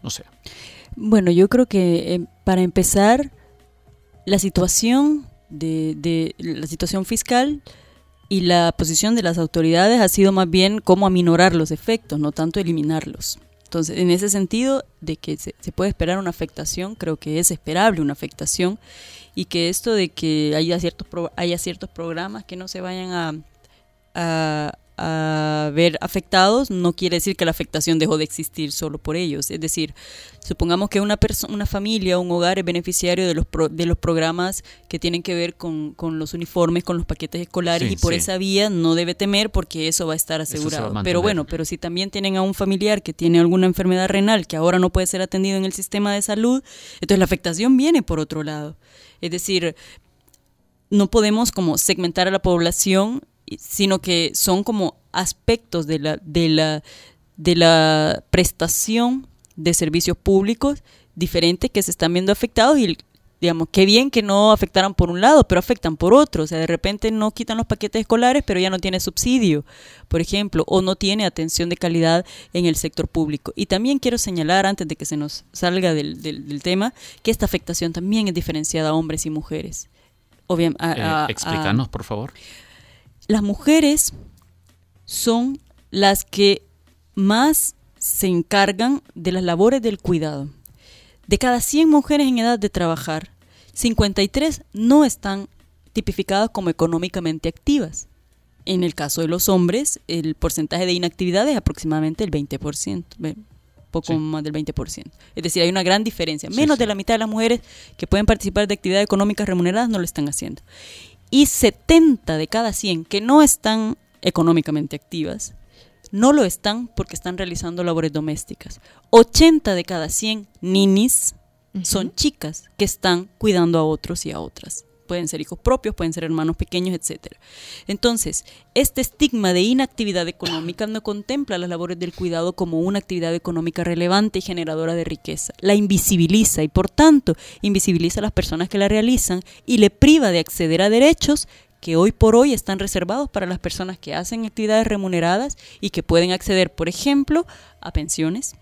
no sé. Bueno, yo creo que eh, para empezar, la situación de, la situación fiscal y la posición de las autoridades ha sido más bien cómo aminorar los efectos, no tanto eliminarlos. Entonces, en ese sentido de que se, puede esperar una afectación, creo que es esperable una afectación y que esto de que haya ciertos, haya ciertos programas que no se vayan a, a ver afectados, no quiere decir que la afectación dejó de existir solo por ellos. Es decir, supongamos que una, una familia, un hogar es beneficiario de los, de los programas que tienen que ver con, con los uniformes, con los paquetes escolares Sí, y por sí. esa vía no debe temer porque eso va a estar a asegurado. pero bueno, pero si también tienen a un familiar que tiene alguna enfermedad renal que ahora no puede ser atendido en el sistema de salud, entonces la afectación viene por otro lado. Es decir, no podemos como segmentar a la población, sino que son como aspectos de la, de la, de la prestación de servicios públicos diferentes que se están viendo afectados y digamos, qué bien que no afectaran por un lado, pero afectan por otro. O sea, de repente no quitan los paquetes escolares, pero ya no tiene subsidio, por ejemplo, o no tiene atención de calidad en el sector público. Y también quiero señalar, antes de que se nos salga del, del- del tema, que esta afectación también es diferenciada a hombres y mujeres. A- Eh, a- explícanos, por favor. Las mujeres son las que más se encargan de las labores del cuidado. De cada 100 mujeres en edad de trabajar, 53 no están tipificadas como económicamente activas. En el caso de los hombres, el porcentaje de inactividad es aproximadamente el 20%, ve, poco más del 20%. Es decir, hay una gran diferencia. Menos de la mitad de las mujeres que pueden participar de actividades económicas remuneradas no lo están haciendo. Y 70 de cada 100 que no están económicamente activas, no lo están porque están realizando labores domésticas. 80 de cada 100 ninis son chicas que están cuidando a otros y a otras. Pueden ser hijos propios, pueden ser hermanos pequeños, etc. Entonces, este estigma de inactividad económica no contempla las labores del cuidado como una actividad económica relevante y generadora de riqueza. La invisibiliza y, por tanto, invisibiliza a las personas que la realizan y le priva de acceder a derechos que hoy por hoy están reservados para las personas que hacen actividades remuneradas y que pueden acceder, por ejemplo, a pensiones,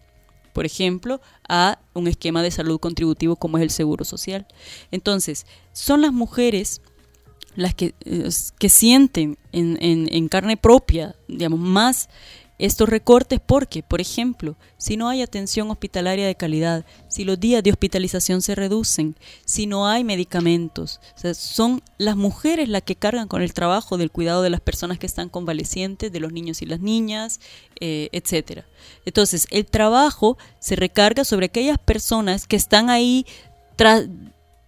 por ejemplo, a un esquema de salud contributivo como es el Seguro Social. Entonces, son las mujeres las que, eh, que sienten en, en- en carne propia, digamos, más estos recortes porque, por ejemplo, si no hay atención hospitalaria de calidad, si los días de hospitalización se reducen, si no hay medicamentos, son las mujeres las que cargan con el trabajo del cuidado de las personas que están convalecientes, de los niños y las niñas, eh, etcétera. Entonces, el trabajo se recarga sobre aquellas personas que están ahí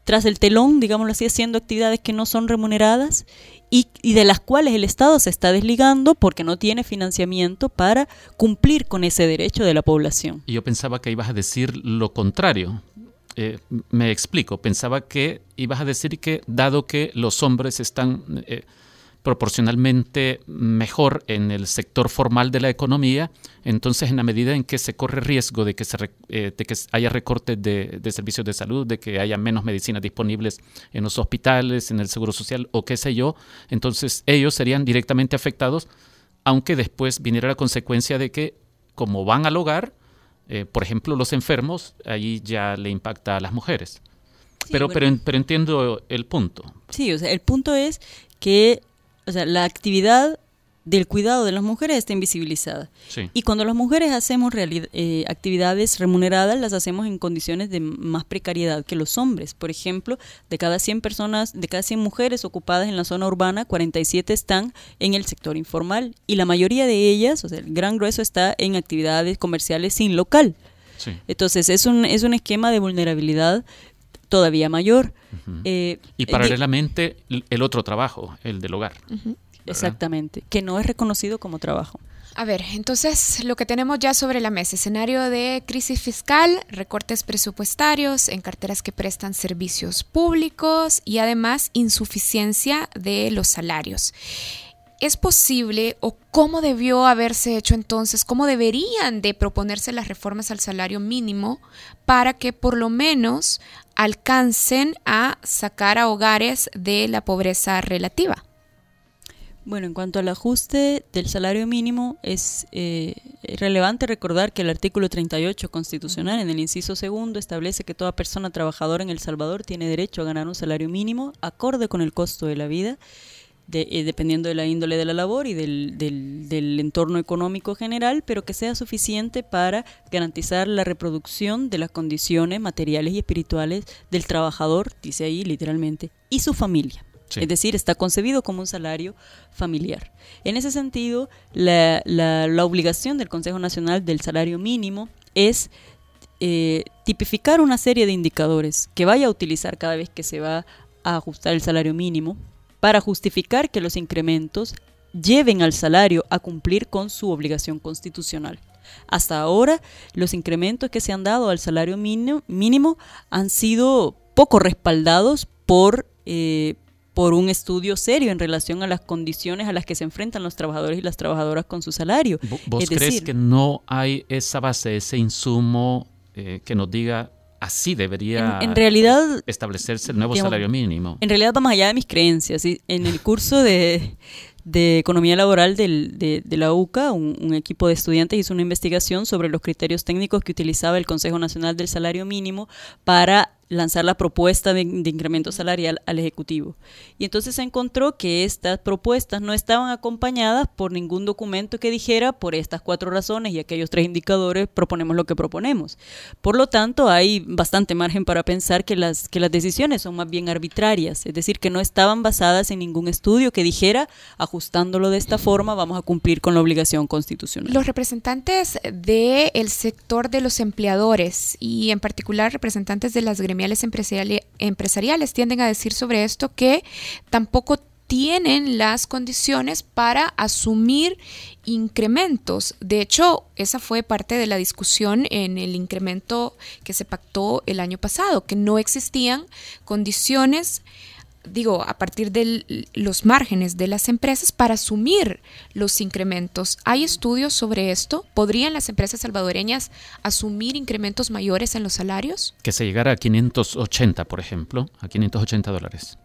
tras el telón, digámoslo así, haciendo actividades que no son remuneradas y, y de las cuales el Estado se está desligando porque no tiene financiamiento para cumplir con ese derecho de la población. Y yo pensaba que ibas a decir lo contrario. Eh, me explico, pensaba que ibas a decir que dado que los hombres están eh, proporcionalmente mejor en el sector formal de la economía, entonces en la medida en que se corre riesgo de que, se eh, de que haya recortes de, de servicios de salud, de que haya menos medicinas disponibles en los hospitales, en el seguro social o qué sé yo, entonces ellos serían directamente afectados, aunque después viniera la consecuencia de que como van al hogar, eh, por ejemplo, los enfermos, ahí ya le impacta a las mujeres. pero, bueno. pero, pero entiendo el punto. Sí, o sea, el punto es que o sea, la actividad del cuidado de las mujeres está invisibilizada. Sí. Y cuando las mujeres hacemos eh, actividades remuneradas, las hacemos en condiciones de más precariedad que los hombres. Por ejemplo, de cada 100 personas, de cada 100 mujeres ocupadas en la zona urbana, 47 están en el sector informal y la mayoría de ellas, o sea, el gran grueso está en actividades comerciales sin local. Sí. Entonces, es un, es un esquema de vulnerabilidad todavía mayor. Eh, Y eh, paralelamente el- el otro trabajo, el del hogar. Exactamente, que no es reconocido como trabajo. A ver, entonces lo que tenemos ya sobre la mesa, escenario de crisis fiscal, recortes presupuestarios en carteras que prestan servicios públicos y además insuficiencia de los salarios. ¿Es posible o cómo debió haberse hecho entonces, cómo deberían de proponerse las reformas al salario mínimo para que por lo menos alcancen a sacar a hogares de la pobreza relativa? Bueno, en cuanto al ajuste del salario mínimo, es eh, relevante recordar que el artículo 38 constitucional, en el inciso segundo, establece que toda persona trabajadora en El Salvador tiene derecho a ganar un salario mínimo acorde con el costo de la vida, de- eh, dependiendo de la índole de la labor y del, del- del entorno económico general, pero que sea suficiente para garantizar la reproducción de las condiciones materiales y espirituales del trabajador, dice ahí literalmente, y su familia. Sí. Es decir, está concebido como un salario familiar. En ese sentido, la, la- la obligación del Consejo Nacional del Salario Mínimo es eh, tipificar una serie de indicadores que vaya a utilizar cada vez que se va a ajustar el salario mínimo para justificar que los incrementos lleven al salario a cumplir con su obligación constitucional. Hasta ahora, los incrementos que se han dado al salario mínimo, mínimo han sido poco respaldados por, eh, por un estudio serio en relación a las condiciones a las que se enfrentan los trabajadores y las trabajadoras con su salario. Vo- ¿Vos Es crees decir, que no hay esa base, ese insumo eh, que nos diga así debería En- en realidad, establecerse el nuevo digamos, salario mínimo? En realidad va más allá de mis creencias. En el curso de, de Economía Laboral del- de, de la UCA, un, un equipo de estudiantes hizo una investigación sobre los criterios técnicos que utilizaba el Consejo Nacional del Salario Mínimo para lanzar la propuesta de, de incremento salarial al Ejecutivo. Y entonces se encontró que estas propuestas no estaban acompañadas por ningún documento que dijera por estas cuatro razones y aquellos tres indicadores proponemos lo que proponemos. Por lo tanto, hay bastante margen para pensar que las, que las decisiones son más bien arbitrarias, es decir, que no estaban basadas en ningún estudio que dijera, ajustándolo de esta forma, vamos a cumplir con la obligación constitucional. Los representantes del sector de los empleadores y en particular representantes de las empresariales tienden a decir sobre esto que tampoco tienen las condiciones para asumir incrementos. De hecho, esa fue parte de la discusión en el incremento que se pactó el año pasado, que no existían condiciones digo, a partir de los márgenes de las empresas para asumir los incrementos. ¿Hay estudios sobre esto? ¿Podrían las empresas salvadoreñas asumir incrementos mayores en los salarios? Que se llegara a 580, por ejemplo, a 580 dólares.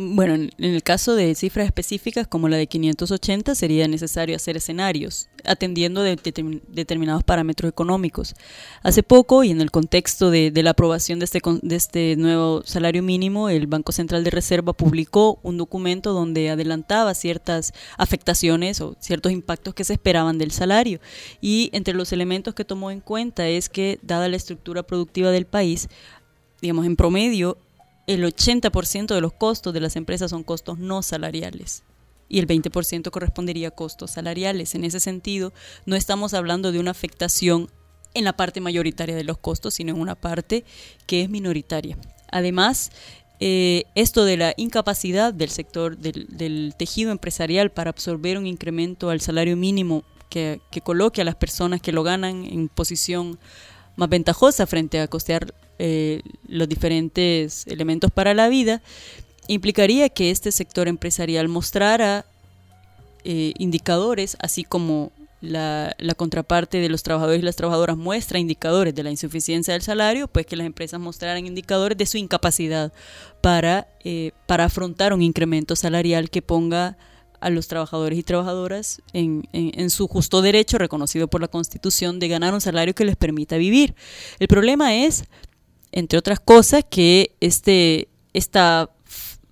Bueno, en, el caso de cifras específicas como la de 580 sería necesario hacer escenarios atendiendo de, determin- determinados parámetros económicos. Hace poco y en el contexto de, la aprobación de este, de este nuevo salario mínimo, el Banco Central de Reserva publicó un documento donde adelantaba ciertas afectaciones o ciertos impactos que se esperaban del salario. Y entre los elementos que tomó en cuenta es que, dada la estructura productiva del país, digamos, en promedio, el 80% de los costos de las empresas son costos no salariales y el 20% correspondería a costos salariales. En ese sentido, no estamos hablando de una afectación en la parte mayoritaria de los costos, sino en una parte que es minoritaria. Además, eh, esto de la incapacidad del sector, del, tejido empresarial para absorber un incremento al salario mínimo que coloque a las personas que lo ganan en posición más ventajosa frente a costear eh, los diferentes elementos para la vida, implicaría que este sector empresarial mostrara eh, indicadores, así como la, la contraparte de los trabajadores y las trabajadoras muestra indicadores de la insuficiencia del salario, pues que las empresas mostraran indicadores de su incapacidad para, eh, para afrontar un incremento salarial que ponga a los trabajadores y trabajadoras en, en- su justo derecho reconocido por la Constitución de ganar un salario que les permita vivir. El problema es, entre otras cosas, que este, esta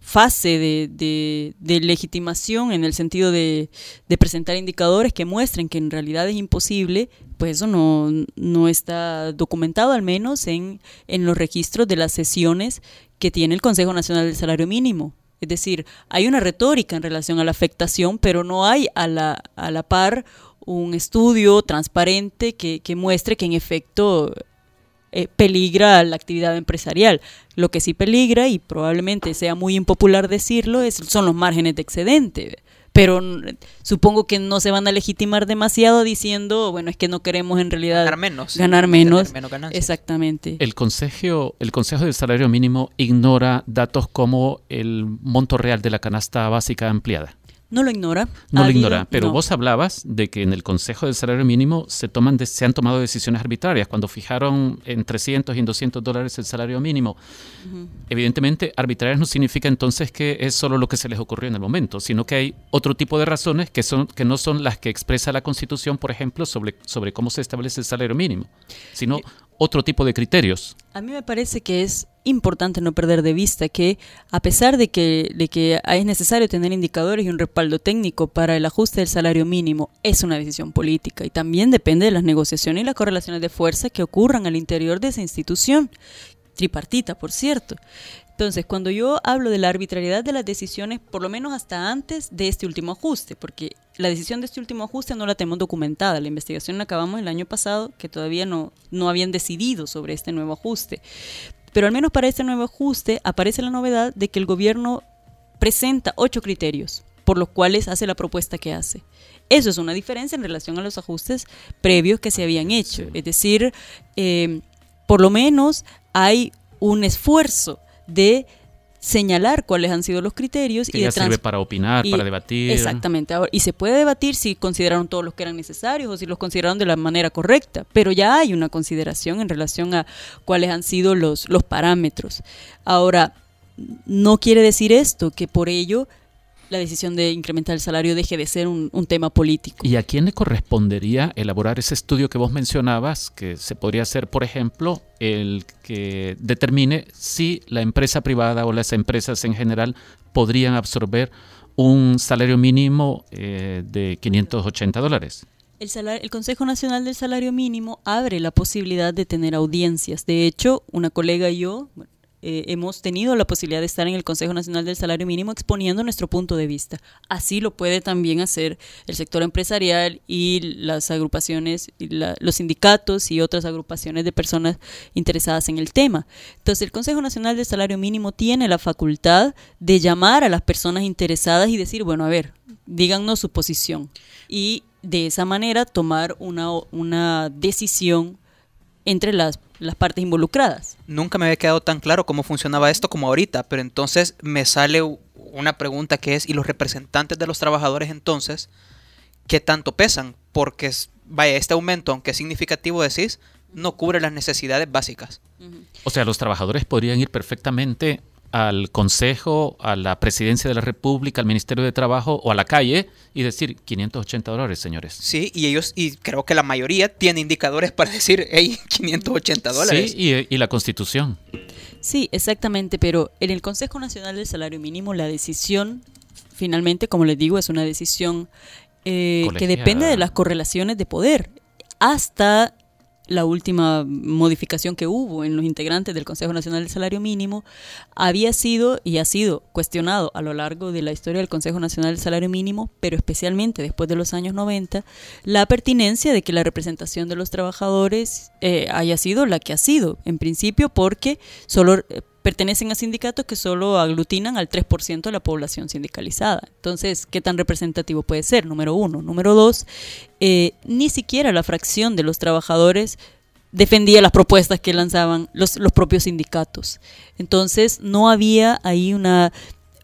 fase de, de- de legitimación en el sentido de, de presentar indicadores que muestren que en realidad es imposible, pues eso no, no está documentado al menos en, en los registros de las sesiones que tiene el Consejo Nacional del Salario Mínimo. Es decir, hay una retórica en relación a la afectación, pero no hay a la, a la par un estudio transparente que, que muestre que en efecto eh, peligra la actividad empresarial. Lo que sí peligra, y probablemente sea muy impopular decirlo, es, son los márgenes de excedente. Pero supongo que no se van a legitimar demasiado diciendo, bueno, es que no queremos en realidad Ganar menos, Ganar menos. menos ganancias. Exactamente. El Consejo, el Consejo del Salario Mínimo ignora datos como el monto real de la canasta básica ampliada. No lo ignora. No lo ignora, pero no. vos hablabas de que en el Consejo del Salario Mínimo se, toman de- se han tomado decisiones arbitrarias cuando fijaron en 300 y en 200 dólares el salario mínimo. Evidentemente, arbitrarias no significa entonces que es solo lo que se les ocurrió en el momento, sino que hay otro tipo de razones que, son, que no son las que expresa la Constitución, por ejemplo, sobre, sobre cómo se establece el salario mínimo, sino otro tipo de criterios. A mí me parece que es importante no perder de vista que a pesar de que, de que es necesario tener indicadores y un respaldo técnico para el ajuste del salario mínimo, es una decisión política y también depende de las negociaciones y las correlaciones de fuerza que ocurran al interior de esa institución, tripartita, por cierto. Entonces, cuando yo hablo de la arbitrariedad de las decisiones, por lo menos hasta antes de este último ajuste, porque la decisión de este último ajuste no la tenemos documentada, la investigación la acabamos el año pasado, que todavía no, no habían decidido sobre este nuevo ajuste. Pero al menos para este nuevo ajuste aparece la novedad de que el gobierno presenta ocho criterios por los cuales hace la propuesta que hace. Eso es una diferencia en relación a los ajustes previos que se habían hecho. Es decir, eh, por lo menos hay un esfuerzo de señalar cuáles han sido los criterios Que y de ya sirve trans- para opinar, y- para debatir. Exactamente. Ahora, y se puede debatir si consideraron todos los que eran necesarios o si los consideraron de la manera correcta, pero ya hay una consideración en relación a cuáles han sido los, los parámetros. Ahora, no quiere decir esto que por ello la decisión de incrementar el salario deje de ser un, un tema político. ¿Y a quién le correspondería elaborar ese estudio que vos mencionabas, que se podría hacer, por ejemplo, el que determine si la empresa privada o las empresas en general podrían absorber un salario mínimo eh, de 580 dólares? El, salar- el Consejo Nacional del Salario Mínimo abre la posibilidad de tener audiencias. De hecho, una colega y yo bueno, eh, hemos tenido la posibilidad de estar en el Consejo Nacional del Salario Mínimo exponiendo nuestro punto de vista. Así lo puede también hacer el sector empresarial y las agrupaciones, y los sindicatos y otras agrupaciones de personas interesadas en el tema. Entonces, el Consejo Nacional del Salario Mínimo tiene la facultad de llamar a las personas interesadas y decir, bueno, a ver, díganos su posición. Y de esa manera tomar una, una decisión entre las, las partes involucradas. Nunca me había quedado tan claro cómo funcionaba esto como ahorita, pero entonces me sale una pregunta que es, ¿y los representantes de los trabajadores entonces qué tanto pesan? Porque, es- vaya, este aumento, aunque es significativo, decís, no cubre las necesidades básicas. O sea, los trabajadores podrían ir perfectamente al Consejo, a la Presidencia de la República, al Ministerio de Trabajo o a la calle y decir 580 dólares, señores. Sí, y ellos, y creo que la mayoría tiene indicadores para decir, hey, 580 dólares. Sí, y, y la Constitución. Sí, exactamente, pero en el Consejo Nacional del Salario Mínimo la decisión, finalmente, como les digo, es una decisión eh, que depende de las correlaciones de poder. Hasta la última modificación que hubo en los integrantes del Consejo Nacional del Salario Mínimo había sido y ha sido cuestionado a lo largo de la historia del Consejo Nacional del Salario Mínimo, pero especialmente después de los años 90, la pertinencia de que la representación de los trabajadores eh, haya sido la que ha sido, en principio porque solo eh, pertenecen a sindicatos que solo aglutinan al 3% de la población sindicalizada. Entonces, ¿qué tan representativo puede ser? Número uno. Número dos, eh, ni siquiera la fracción de los trabajadores defendía las propuestas que lanzaban los, los propios sindicatos. Entonces, no había ahí una,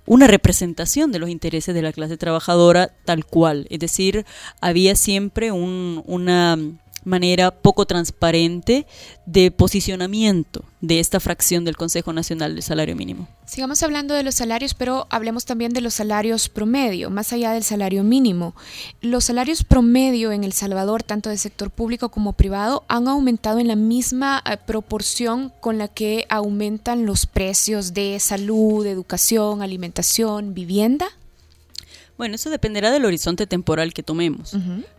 una representación de los intereses de la clase trabajadora tal cual. Es decir, había siempre un- una manera poco transparente de posicionamiento de esta fracción del Consejo Nacional del Salario Mínimo. Sigamos hablando de los salarios, pero hablemos también de los salarios promedio, más allá del salario mínimo. Los salarios promedio en El Salvador, tanto del sector público como privado, han aumentado en la misma eh, proporción con la que aumentan los precios de salud, educación, alimentación, vivienda. Bueno, eso dependerá del horizonte temporal que tomemos.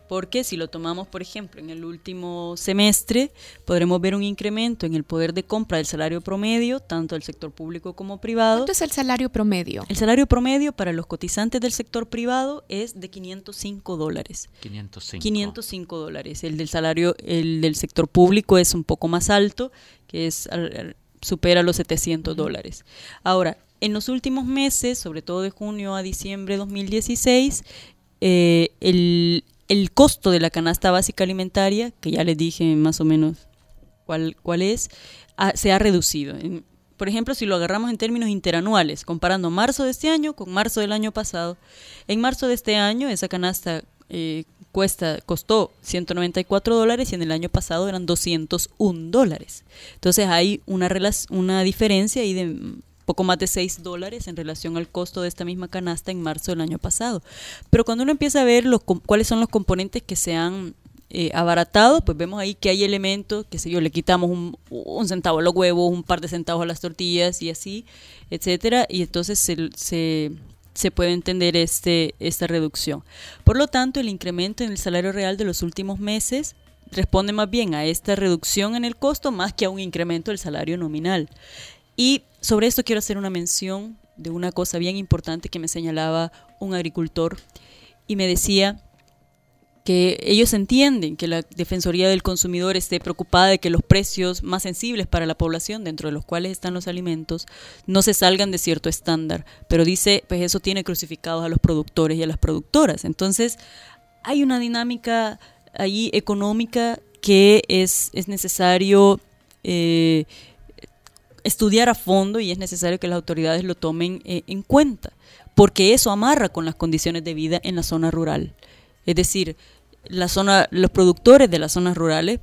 Porque si lo tomamos, por ejemplo, en el último semestre, podremos ver un incremento en el poder de compra del salario promedio, tanto del sector público como privado. ¿Cuánto es el salario promedio? El salario promedio para los cotizantes del sector privado es de 505 dólares. 505. 505 dólares. El del salario, el del sector público es un poco más alto, que es al- al- supera los 700 dólares. Ahora, en los últimos meses, sobre todo de junio a diciembre de 2016, eh, el, el costo de la canasta básica alimentaria, que ya les dije más o menos cuál, cuál es, se ha reducido. En- por ejemplo, si lo agarramos en términos interanuales, comparando marzo de este año con marzo del año pasado, en marzo de este año esa canasta eh, cuesta, costó 194 dólares y en el año pasado eran 201 dólares. Entonces hay una, una diferencia ahí de poco más de 6 dólares en relación al costo de esta misma canasta en marzo del año pasado. Pero cuando uno empieza a ver los, cuáles son los componentes que se han eh, abaratado, pues vemos ahí que hay elementos, que sé yo, le quitamos un, un centavo a los huevos, un par de centavos a las tortillas y así, etcétera, y entonces se, se puede entender este, esta reducción. Por lo tanto, el incremento en el salario real de los últimos meses responde más bien a esta reducción en el costo más que a un incremento del salario nominal. Y sobre esto quiero hacer una mención de una cosa bien importante que me señalaba un agricultor y me decía que ellos entienden que la Defensoría del Consumidor esté preocupada de que los precios más sensibles para la población, dentro de los cuales están los alimentos, no se salgan de cierto estándar. Pero dice, pues eso tiene crucificados a los productores y a las productoras. Entonces, hay una dinámica ahí económica que es, es necesario eh, estudiar a fondo y es necesario que las autoridades lo tomen eh, en cuenta, porque eso amarra con las condiciones de vida en la zona rural. Es decir, la zona, los productores de las zonas rurales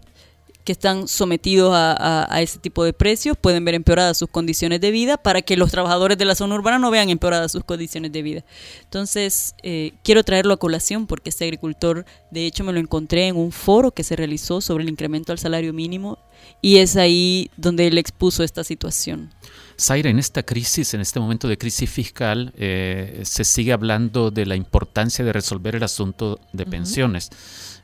que están sometidos a, ese tipo de precios pueden ver empeoradas sus condiciones de vida para que los trabajadores de la zona urbana no vean empeoradas sus condiciones de vida. Entonces, eh, quiero traerlo a colación porque este agricultor, de hecho, me lo encontré en un foro que se realizó sobre el incremento al salario mínimo y es ahí donde él expuso esta situación. Zaira, en esta crisis, en este momento de crisis fiscal, eh, se sigue hablando de la importancia de resolver el asunto de pensiones.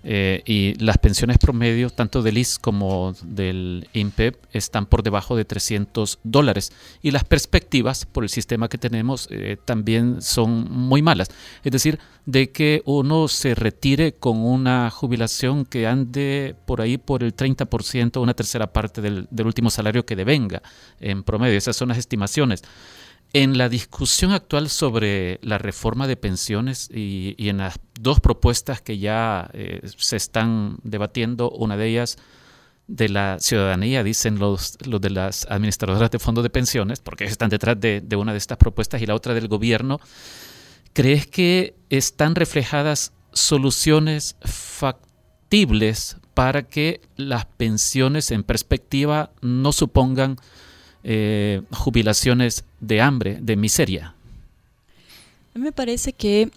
Eh, y las pensiones promedio, tanto del IS como del INPEP, están por debajo de 300 dólares. Y las perspectivas por el sistema que tenemos eh, también son muy malas. Es decir, de que uno se retire con una jubilación que ande por ahí por el 30%, una tercera parte del, del último salario que devenga en promedio. Esas son las estimaciones. En la discusión actual sobre la reforma de pensiones y, en las dos propuestas que ya eh, se están debatiendo, una de ellas de la ciudadanía, dicen los, los de las administradoras de fondos de pensiones, porque están detrás de, de una de estas propuestas, y la otra del gobierno, ¿crees que están reflejadas soluciones factibles para que las pensiones en perspectiva no supongan eh, jubilaciones de hambre, de miseria. A mí me parece que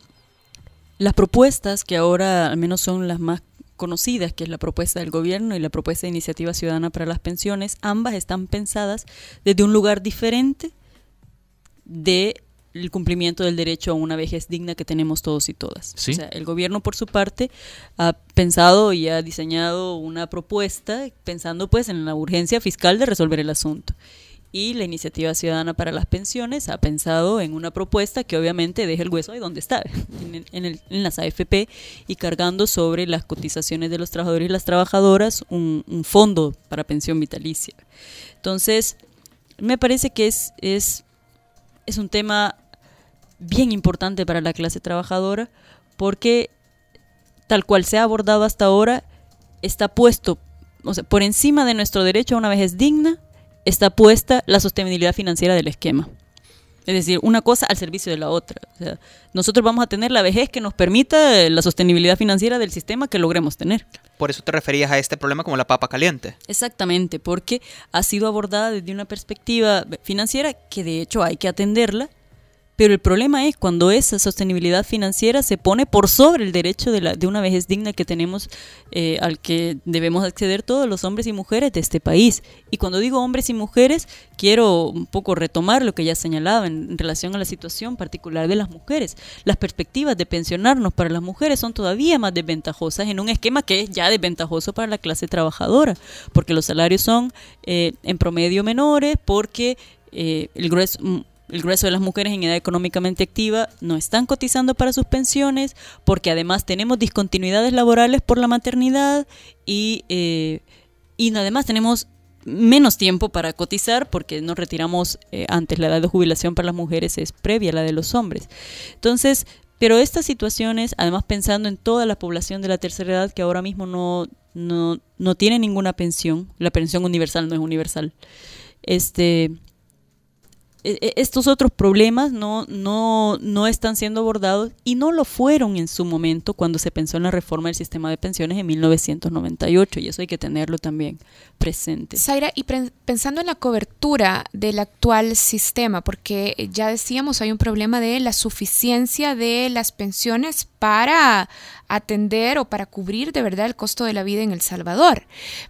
las propuestas que ahora al menos son las más conocidas, que es la propuesta del gobierno y la propuesta de iniciativa ciudadana para las pensiones, ambas están pensadas desde un lugar diferente de el cumplimiento del derecho a una vejez digna que tenemos todos y todas. O sea, el gobierno por su parte ha pensado y ha diseñado una propuesta pensando pues en la urgencia fiscal de resolver el asunto y la Iniciativa Ciudadana para las Pensiones ha pensado en una propuesta que obviamente deja el hueso ahí donde está, en, las AFP y cargando sobre las cotizaciones de los trabajadores y las trabajadoras un, fondo para pensión vitalicia. Entonces, me parece que es, es, es un tema bien importante para la clase trabajadora porque tal cual se ha abordado hasta ahora, está puesto por encima de nuestro derecho a una vejez digna está puesta la sostenibilidad financiera del esquema. Es decir, una cosa al servicio de la otra. nosotros vamos a tener la vejez que nos permita la sostenibilidad financiera del sistema que logremos tener. Por eso te referías a este problema como la papa caliente. Exactamente, porque ha sido abordada desde una perspectiva financiera que de hecho hay que atenderla pero el problema es cuando esa sostenibilidad financiera se pone por sobre el derecho de, la, de una vejez digna que tenemos, eh, al que debemos acceder todos los hombres y mujeres de este país. Y cuando digo hombres y mujeres, quiero un poco retomar lo que ya señalaba en, relación a la situación particular de las mujeres. Las perspectivas de pensionarnos para las mujeres son todavía más desventajosas en un esquema que es ya desventajoso para la clase trabajadora, porque los salarios son eh, en promedio menores, porque eh, el grueso el grueso de las mujeres en edad económicamente activa no están cotizando para sus pensiones porque además tenemos discontinuidades laborales por la maternidad y, eh, y además tenemos menos tiempo para cotizar porque nos retiramos eh, antes. La edad de jubilación para las mujeres es previa a la de los hombres. Entonces, pero estas situaciones, además pensando en toda la población de la tercera edad que ahora mismo no, no, no tiene ninguna pensión, la pensión universal no es universal, este, estos otros problemas no, no, no están siendo abordados y no lo fueron en su momento cuando se pensó en la reforma del sistema de pensiones en 1998 y eso hay que tenerlo también presente. Zaira, y pensando en la cobertura del actual sistema, porque ya decíamos hay un problema de la suficiencia de las pensiones para atender o para cubrir de verdad el costo de la vida en El Salvador,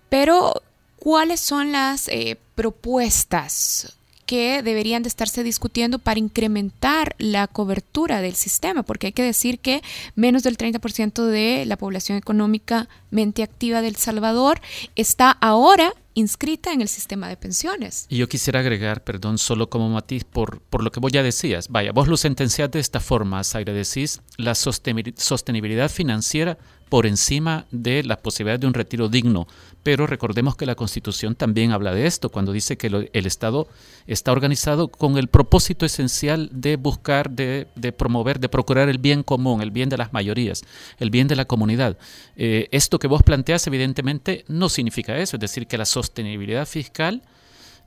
pero ¿cuáles son las eh, propuestas que deberían de estarse discutiendo para incrementar la cobertura del sistema, porque hay que decir que menos del 30% de la población económicamente activa del Salvador está ahora inscrita en el sistema de pensiones. Y yo quisiera agregar, perdón, solo como matiz por, por lo que vos ya decías. Vaya, vos lo sentenciás de esta forma, Zaira, decís la sostenibilidad financiera por encima de la posibilidad de un retiro digno. Pero recordemos que la Constitución también habla de esto, cuando dice que el Estado está organizado con el propósito esencial de buscar, de, promover, de procurar el bien común, el bien de las mayorías, el bien de la comunidad. Eh, esto que vos planteas evidentemente no significa eso, es decir, que la sostenibilidad fiscal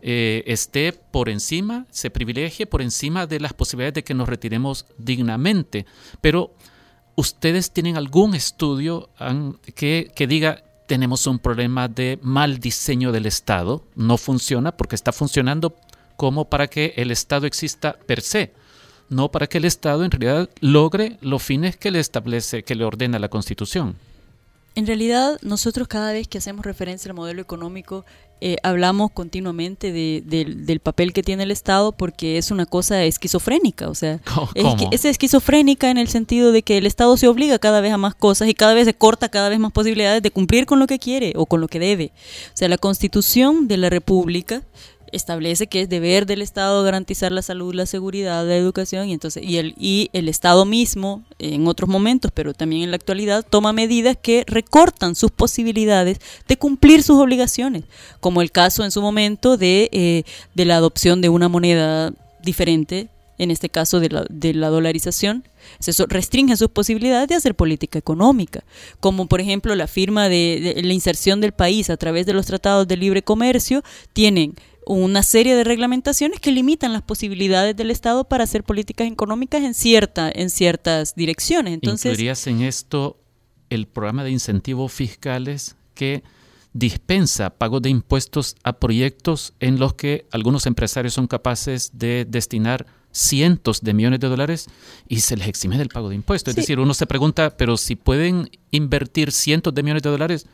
eh, esté por encima, se privilegie por encima de las posibilidades de que nos retiremos dignamente. Pero ¿Ustedes tienen algún estudio que, que diga tenemos un problema de mal diseño del Estado? No funciona porque está funcionando como para que el Estado exista per se, no para que el Estado en realidad logre los fines que le establece, que le ordena la Constitución. En realidad, nosotros cada vez que hacemos referencia al modelo económico, eh, hablamos continuamente del papel que tiene el Estado porque es una cosa esquizofrénica. O sea, es, esquizofrénica en el sentido de que el Estado se obliga cada vez a más cosas y cada vez se corta cada vez más posibilidades de cumplir con lo que quiere o con lo que debe. O sea, la constitución de la República establece que es deber del Estado garantizar la salud, la seguridad, la educación y entonces y el y el Estado mismo en otros momentos, pero también en la actualidad toma medidas que recortan sus posibilidades de cumplir sus obligaciones, como el caso en su momento de, eh, de la adopción de una moneda diferente en este caso de la, de la dolarización, eso restringe sus posibilidades de hacer política económica, como por ejemplo la firma de, de, la inserción del país a través de los tratados de libre comercio, tienen una serie de reglamentaciones que limitan las posibilidades del Estado para hacer políticas económicas en, cierta, en ciertas direcciones. Entonces, ¿Incluirías en esto el programa de incentivos fiscales que dispensa pago de impuestos a proyectos en los que algunos empresarios son capaces de destinar cientos de millones de dólares y se les exime del pago de impuestos. Es decir, uno se pregunta, pero si pueden invertir cientos de millones de dólares,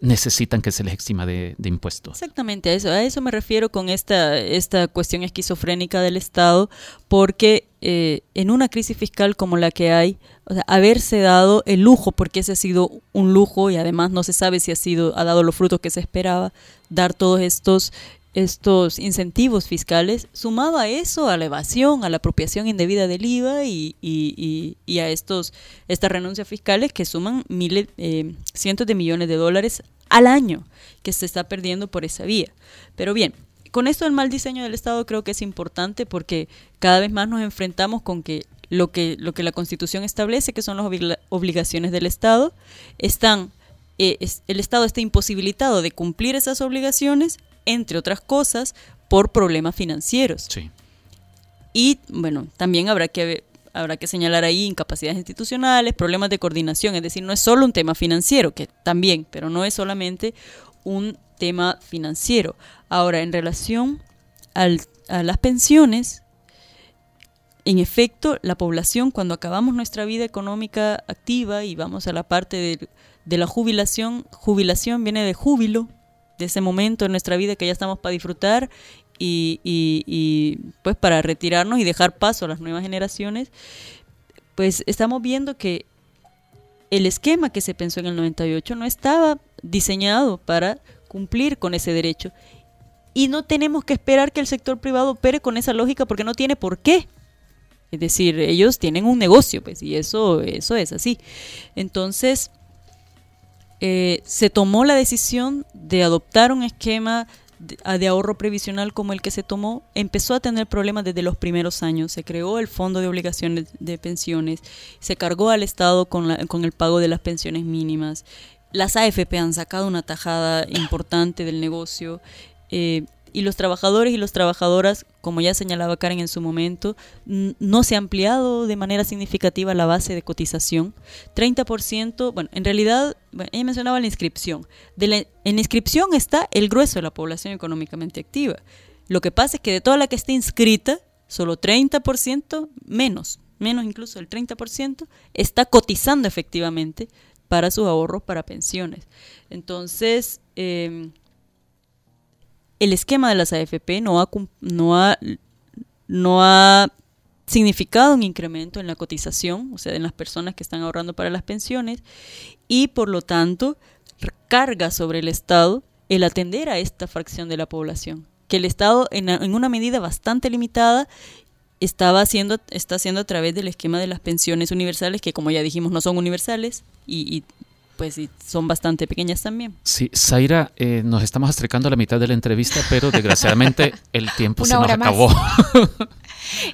necesitan que se les exima de, impuestos. Exactamente, a eso, a eso me refiero con esta, esta cuestión esquizofrénica del Estado, porque eh, en una crisis fiscal como la que hay, haberse dado el lujo, porque ese ha sido un lujo y además no se sabe si ha sido ha dado los frutos que se esperaba, dar todos estos estos incentivos fiscales, sumado a eso, a la evasión, a la apropiación indebida del IVA y, y, y, a estos, estas renuncias fiscales que suman miles, eh, cientos de millones de dólares al año que se está perdiendo por esa vía. Pero bien, con esto del mal diseño del Estado creo que es importante porque cada vez más nos enfrentamos con que lo que, lo que la Constitución establece, que son las obligaciones del Estado, están, eh, el Estado está imposibilitado de cumplir esas obligaciones entre otras cosas, por problemas financieros. Sí. Y bueno, también habrá que habrá que señalar ahí incapacidades institucionales, problemas de coordinación, es decir, no es solo un tema financiero, que también, pero no es solamente un tema financiero. Ahora, en relación al, a las pensiones, en efecto, la población, cuando acabamos nuestra vida económica activa y vamos a la parte de, de la jubilación, jubilación viene de júbilo, de ese momento en nuestra vida que ya estamos para disfrutar y, y, pues para retirarnos y dejar paso a las nuevas generaciones, pues estamos viendo que el esquema que se pensó en el 98 no estaba diseñado para cumplir con ese derecho. Y no tenemos que esperar que el sector privado opere con esa lógica porque no tiene por qué. Es decir, ellos tienen un negocio, pues, y eso, eso es así. Entonces, eh, se tomó la decisión de adoptar un esquema de, ahorro previsional como el que se tomó, empezó a tener problemas desde los primeros años. Se creó el Fondo de Obligaciones de Pensiones, se cargó al Estado con, con el pago de las pensiones mínimas. Las AFP han sacado una tajada importante del negocio. Eh, y los trabajadores y las trabajadoras, como ya señalaba Karen en su momento, no se ha ampliado de manera significativa la base de cotización. 30%, bueno, en realidad, ella mencionaba la inscripción. En la inscripción está el grueso de la población económicamente activa. Lo que pasa es que de toda la que está inscrita, solo 30%, menos, menos incluso el 30%, está cotizando efectivamente para sus ahorros para pensiones. Entonces, eh, el esquema de las AFP no ha, significado un incremento en la cotización, o sea, en las personas que están ahorrando para las pensiones, y por lo tanto carga sobre el Estado el atender a esta fracción de la población, que el Estado en, una medida bastante limitada estaba haciendo, está haciendo a través del esquema de las pensiones universales, que como ya dijimos no son universales y pues sí, son bastante pequeñas también. Sí, Zaira, eh, nos estamos acercando a la mitad de la entrevista, pero desgraciadamente el tiempo se nos acabó.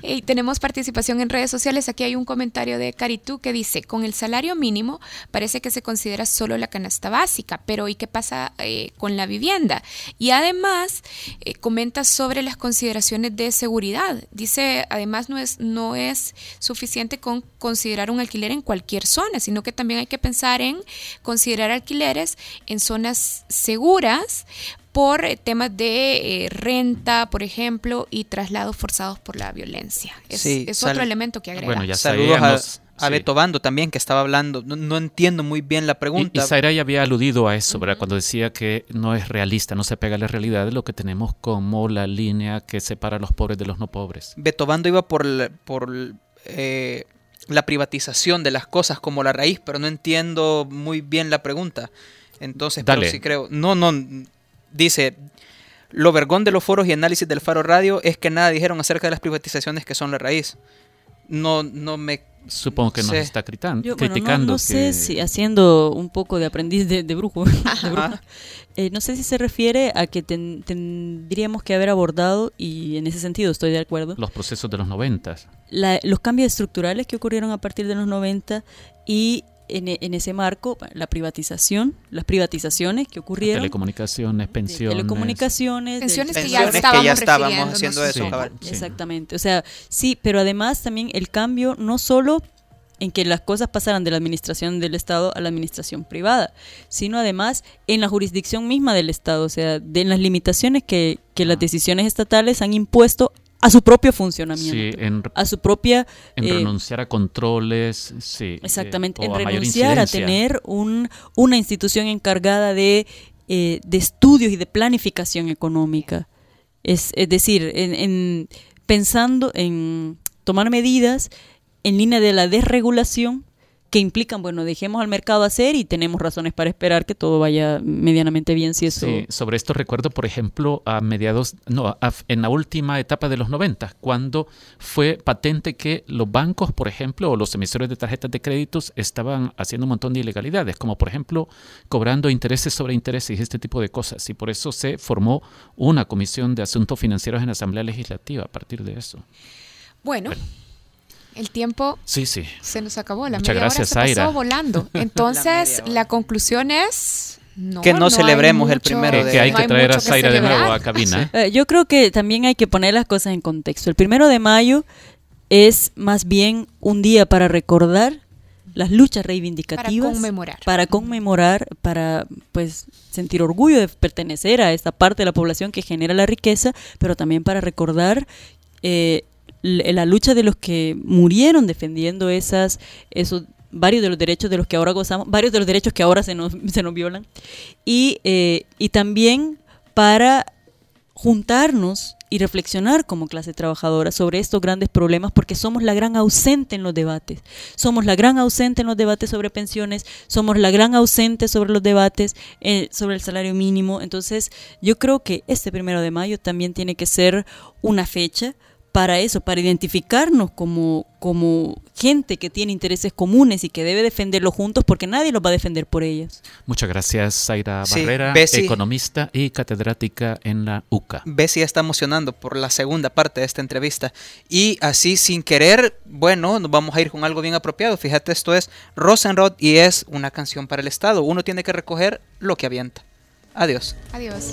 Y tenemos participación en redes sociales. Aquí hay un comentario de Caritú que dice, con el salario mínimo parece que se considera solo la canasta básica, pero ¿y qué pasa eh, con la vivienda? Y además eh, comenta sobre las consideraciones de seguridad. Dice, además no es, no es suficiente con considerar un alquiler en cualquier zona, sino que también hay que pensar en considerar alquileres en zonas seguras por eh, temas de eh, renta, por ejemplo, y traslados forzados por la violencia. Es, Sí, es otro elemento que agrega. Bueno, ya Saludos a, sabíamos, a sí. Beto Bando también, que estaba hablando. No, no entiendo muy bien la Y, pregunta. y Zaira ya había aludido a eso, ¿verdad? Cuando decía que no es realista, no se pega a la realidad de lo que tenemos como la línea que separa a los pobres de los no pobres. Beto Bando iba por, la- por eh, la privatización de las cosas como la raíz, pero no entiendo muy bien la pregunta. Entonces, pero sí creo. No, no. Dice. Lo vergón de los foros y análisis del Faro Radio es que nada dijeron acerca de las privatizaciones que son la raíz. No, no me. Supongo que nos sé. está critan- Yo, bueno, no- criticando. no, que- sé si haciendo un poco de aprendiz de, de brujo, de eh, no sé si se refiere a que ten- tendríamos que haber abordado, y en ese sentido estoy de acuerdo, los procesos de los noventas. la- los cambios estructurales que ocurrieron a partir de los 90 y en, e- en ese marco la privatización, las privatizaciones que ocurrieron. Telecomunicaciones, pensiones. telecomunicaciones, de- Pensiones que ya Pensiones que estábamos ya estábamos haciendo eso, Sí, cabal. sí. Exactamente. O sea, sí, pero además también el cambio no solo en que las cosas pasaran de la administración del Estado a la administración privada, sino además en la jurisdicción misma del Estado, o sea, de en las limitaciones que, que Ah. las decisiones estatales han impuesto a su propio funcionamiento, Sí, en, a su propia... en eh, renunciar a controles, sí. eh, Exactamente, en a renunciar a tener un, una institución encargada de, eh, de estudios y de planificación económica. Es, es decir, en, en- pensando en tomar medidas en línea de la desregulación que implican, bueno, dejemos al mercado hacer y tenemos razones para esperar que todo vaya medianamente bien si eso... Sí, sobre esto recuerdo, por ejemplo, a mediados, no, a- en la última etapa de los 90, cuando fue patente que los bancos, por ejemplo, o los emisores de tarjetas de créditos estaban haciendo un montón de ilegalidades, como por ejemplo cobrando intereses sobre intereses y este tipo de cosas. Y por eso se formó una comisión de asuntos financieros en la Asamblea Legislativa a partir de eso. Bueno, el tiempo Sí, sí. se nos acabó. La Muchas media gracias, hora se Zaira. pasó volando. Entonces, la, conclusión es... No, Que no celebremos el primero de- que hay no que traer a Zaira de nuevo a cabina. Eh, yo creo que también hay que poner las cosas en contexto. El primero de mayo es más bien un día para recordar las luchas reivindicativas, Para conmemorar. para conmemorar, para pues sentir orgullo de pertenecer a esta parte de la población que genera la riqueza, pero también para recordar eh, la lucha de los que murieron defendiendo esas esos varios de los derechos de los que ahora gozamos, varios de los derechos que ahora se nos, se nos violan y, eh, y también para juntarnos y reflexionar como clase trabajadora sobre estos grandes problemas porque somos la gran ausente en los debates. Somos la gran ausente en los debates sobre pensiones, somos la gran ausente sobre los debates eh, sobre el salario mínimo. Entonces yo creo que este primero de mayo también tiene que ser una fecha para eso, para identificarnos como, como gente que tiene intereses comunes y que debe defenderlos juntos porque nadie los va a defender por ellos. Muchas gracias, Zaira Sí, Barrera, Bessie. economista y catedrática en la UCA. Bessie está emocionando por la segunda parte de esta entrevista. Y así, sin querer, bueno, nos vamos a ir con algo bien apropiado. Fíjate, esto es Rosenrod y es una canción para el Estado. Uno tiene que recoger lo que avienta. Adiós. Adiós.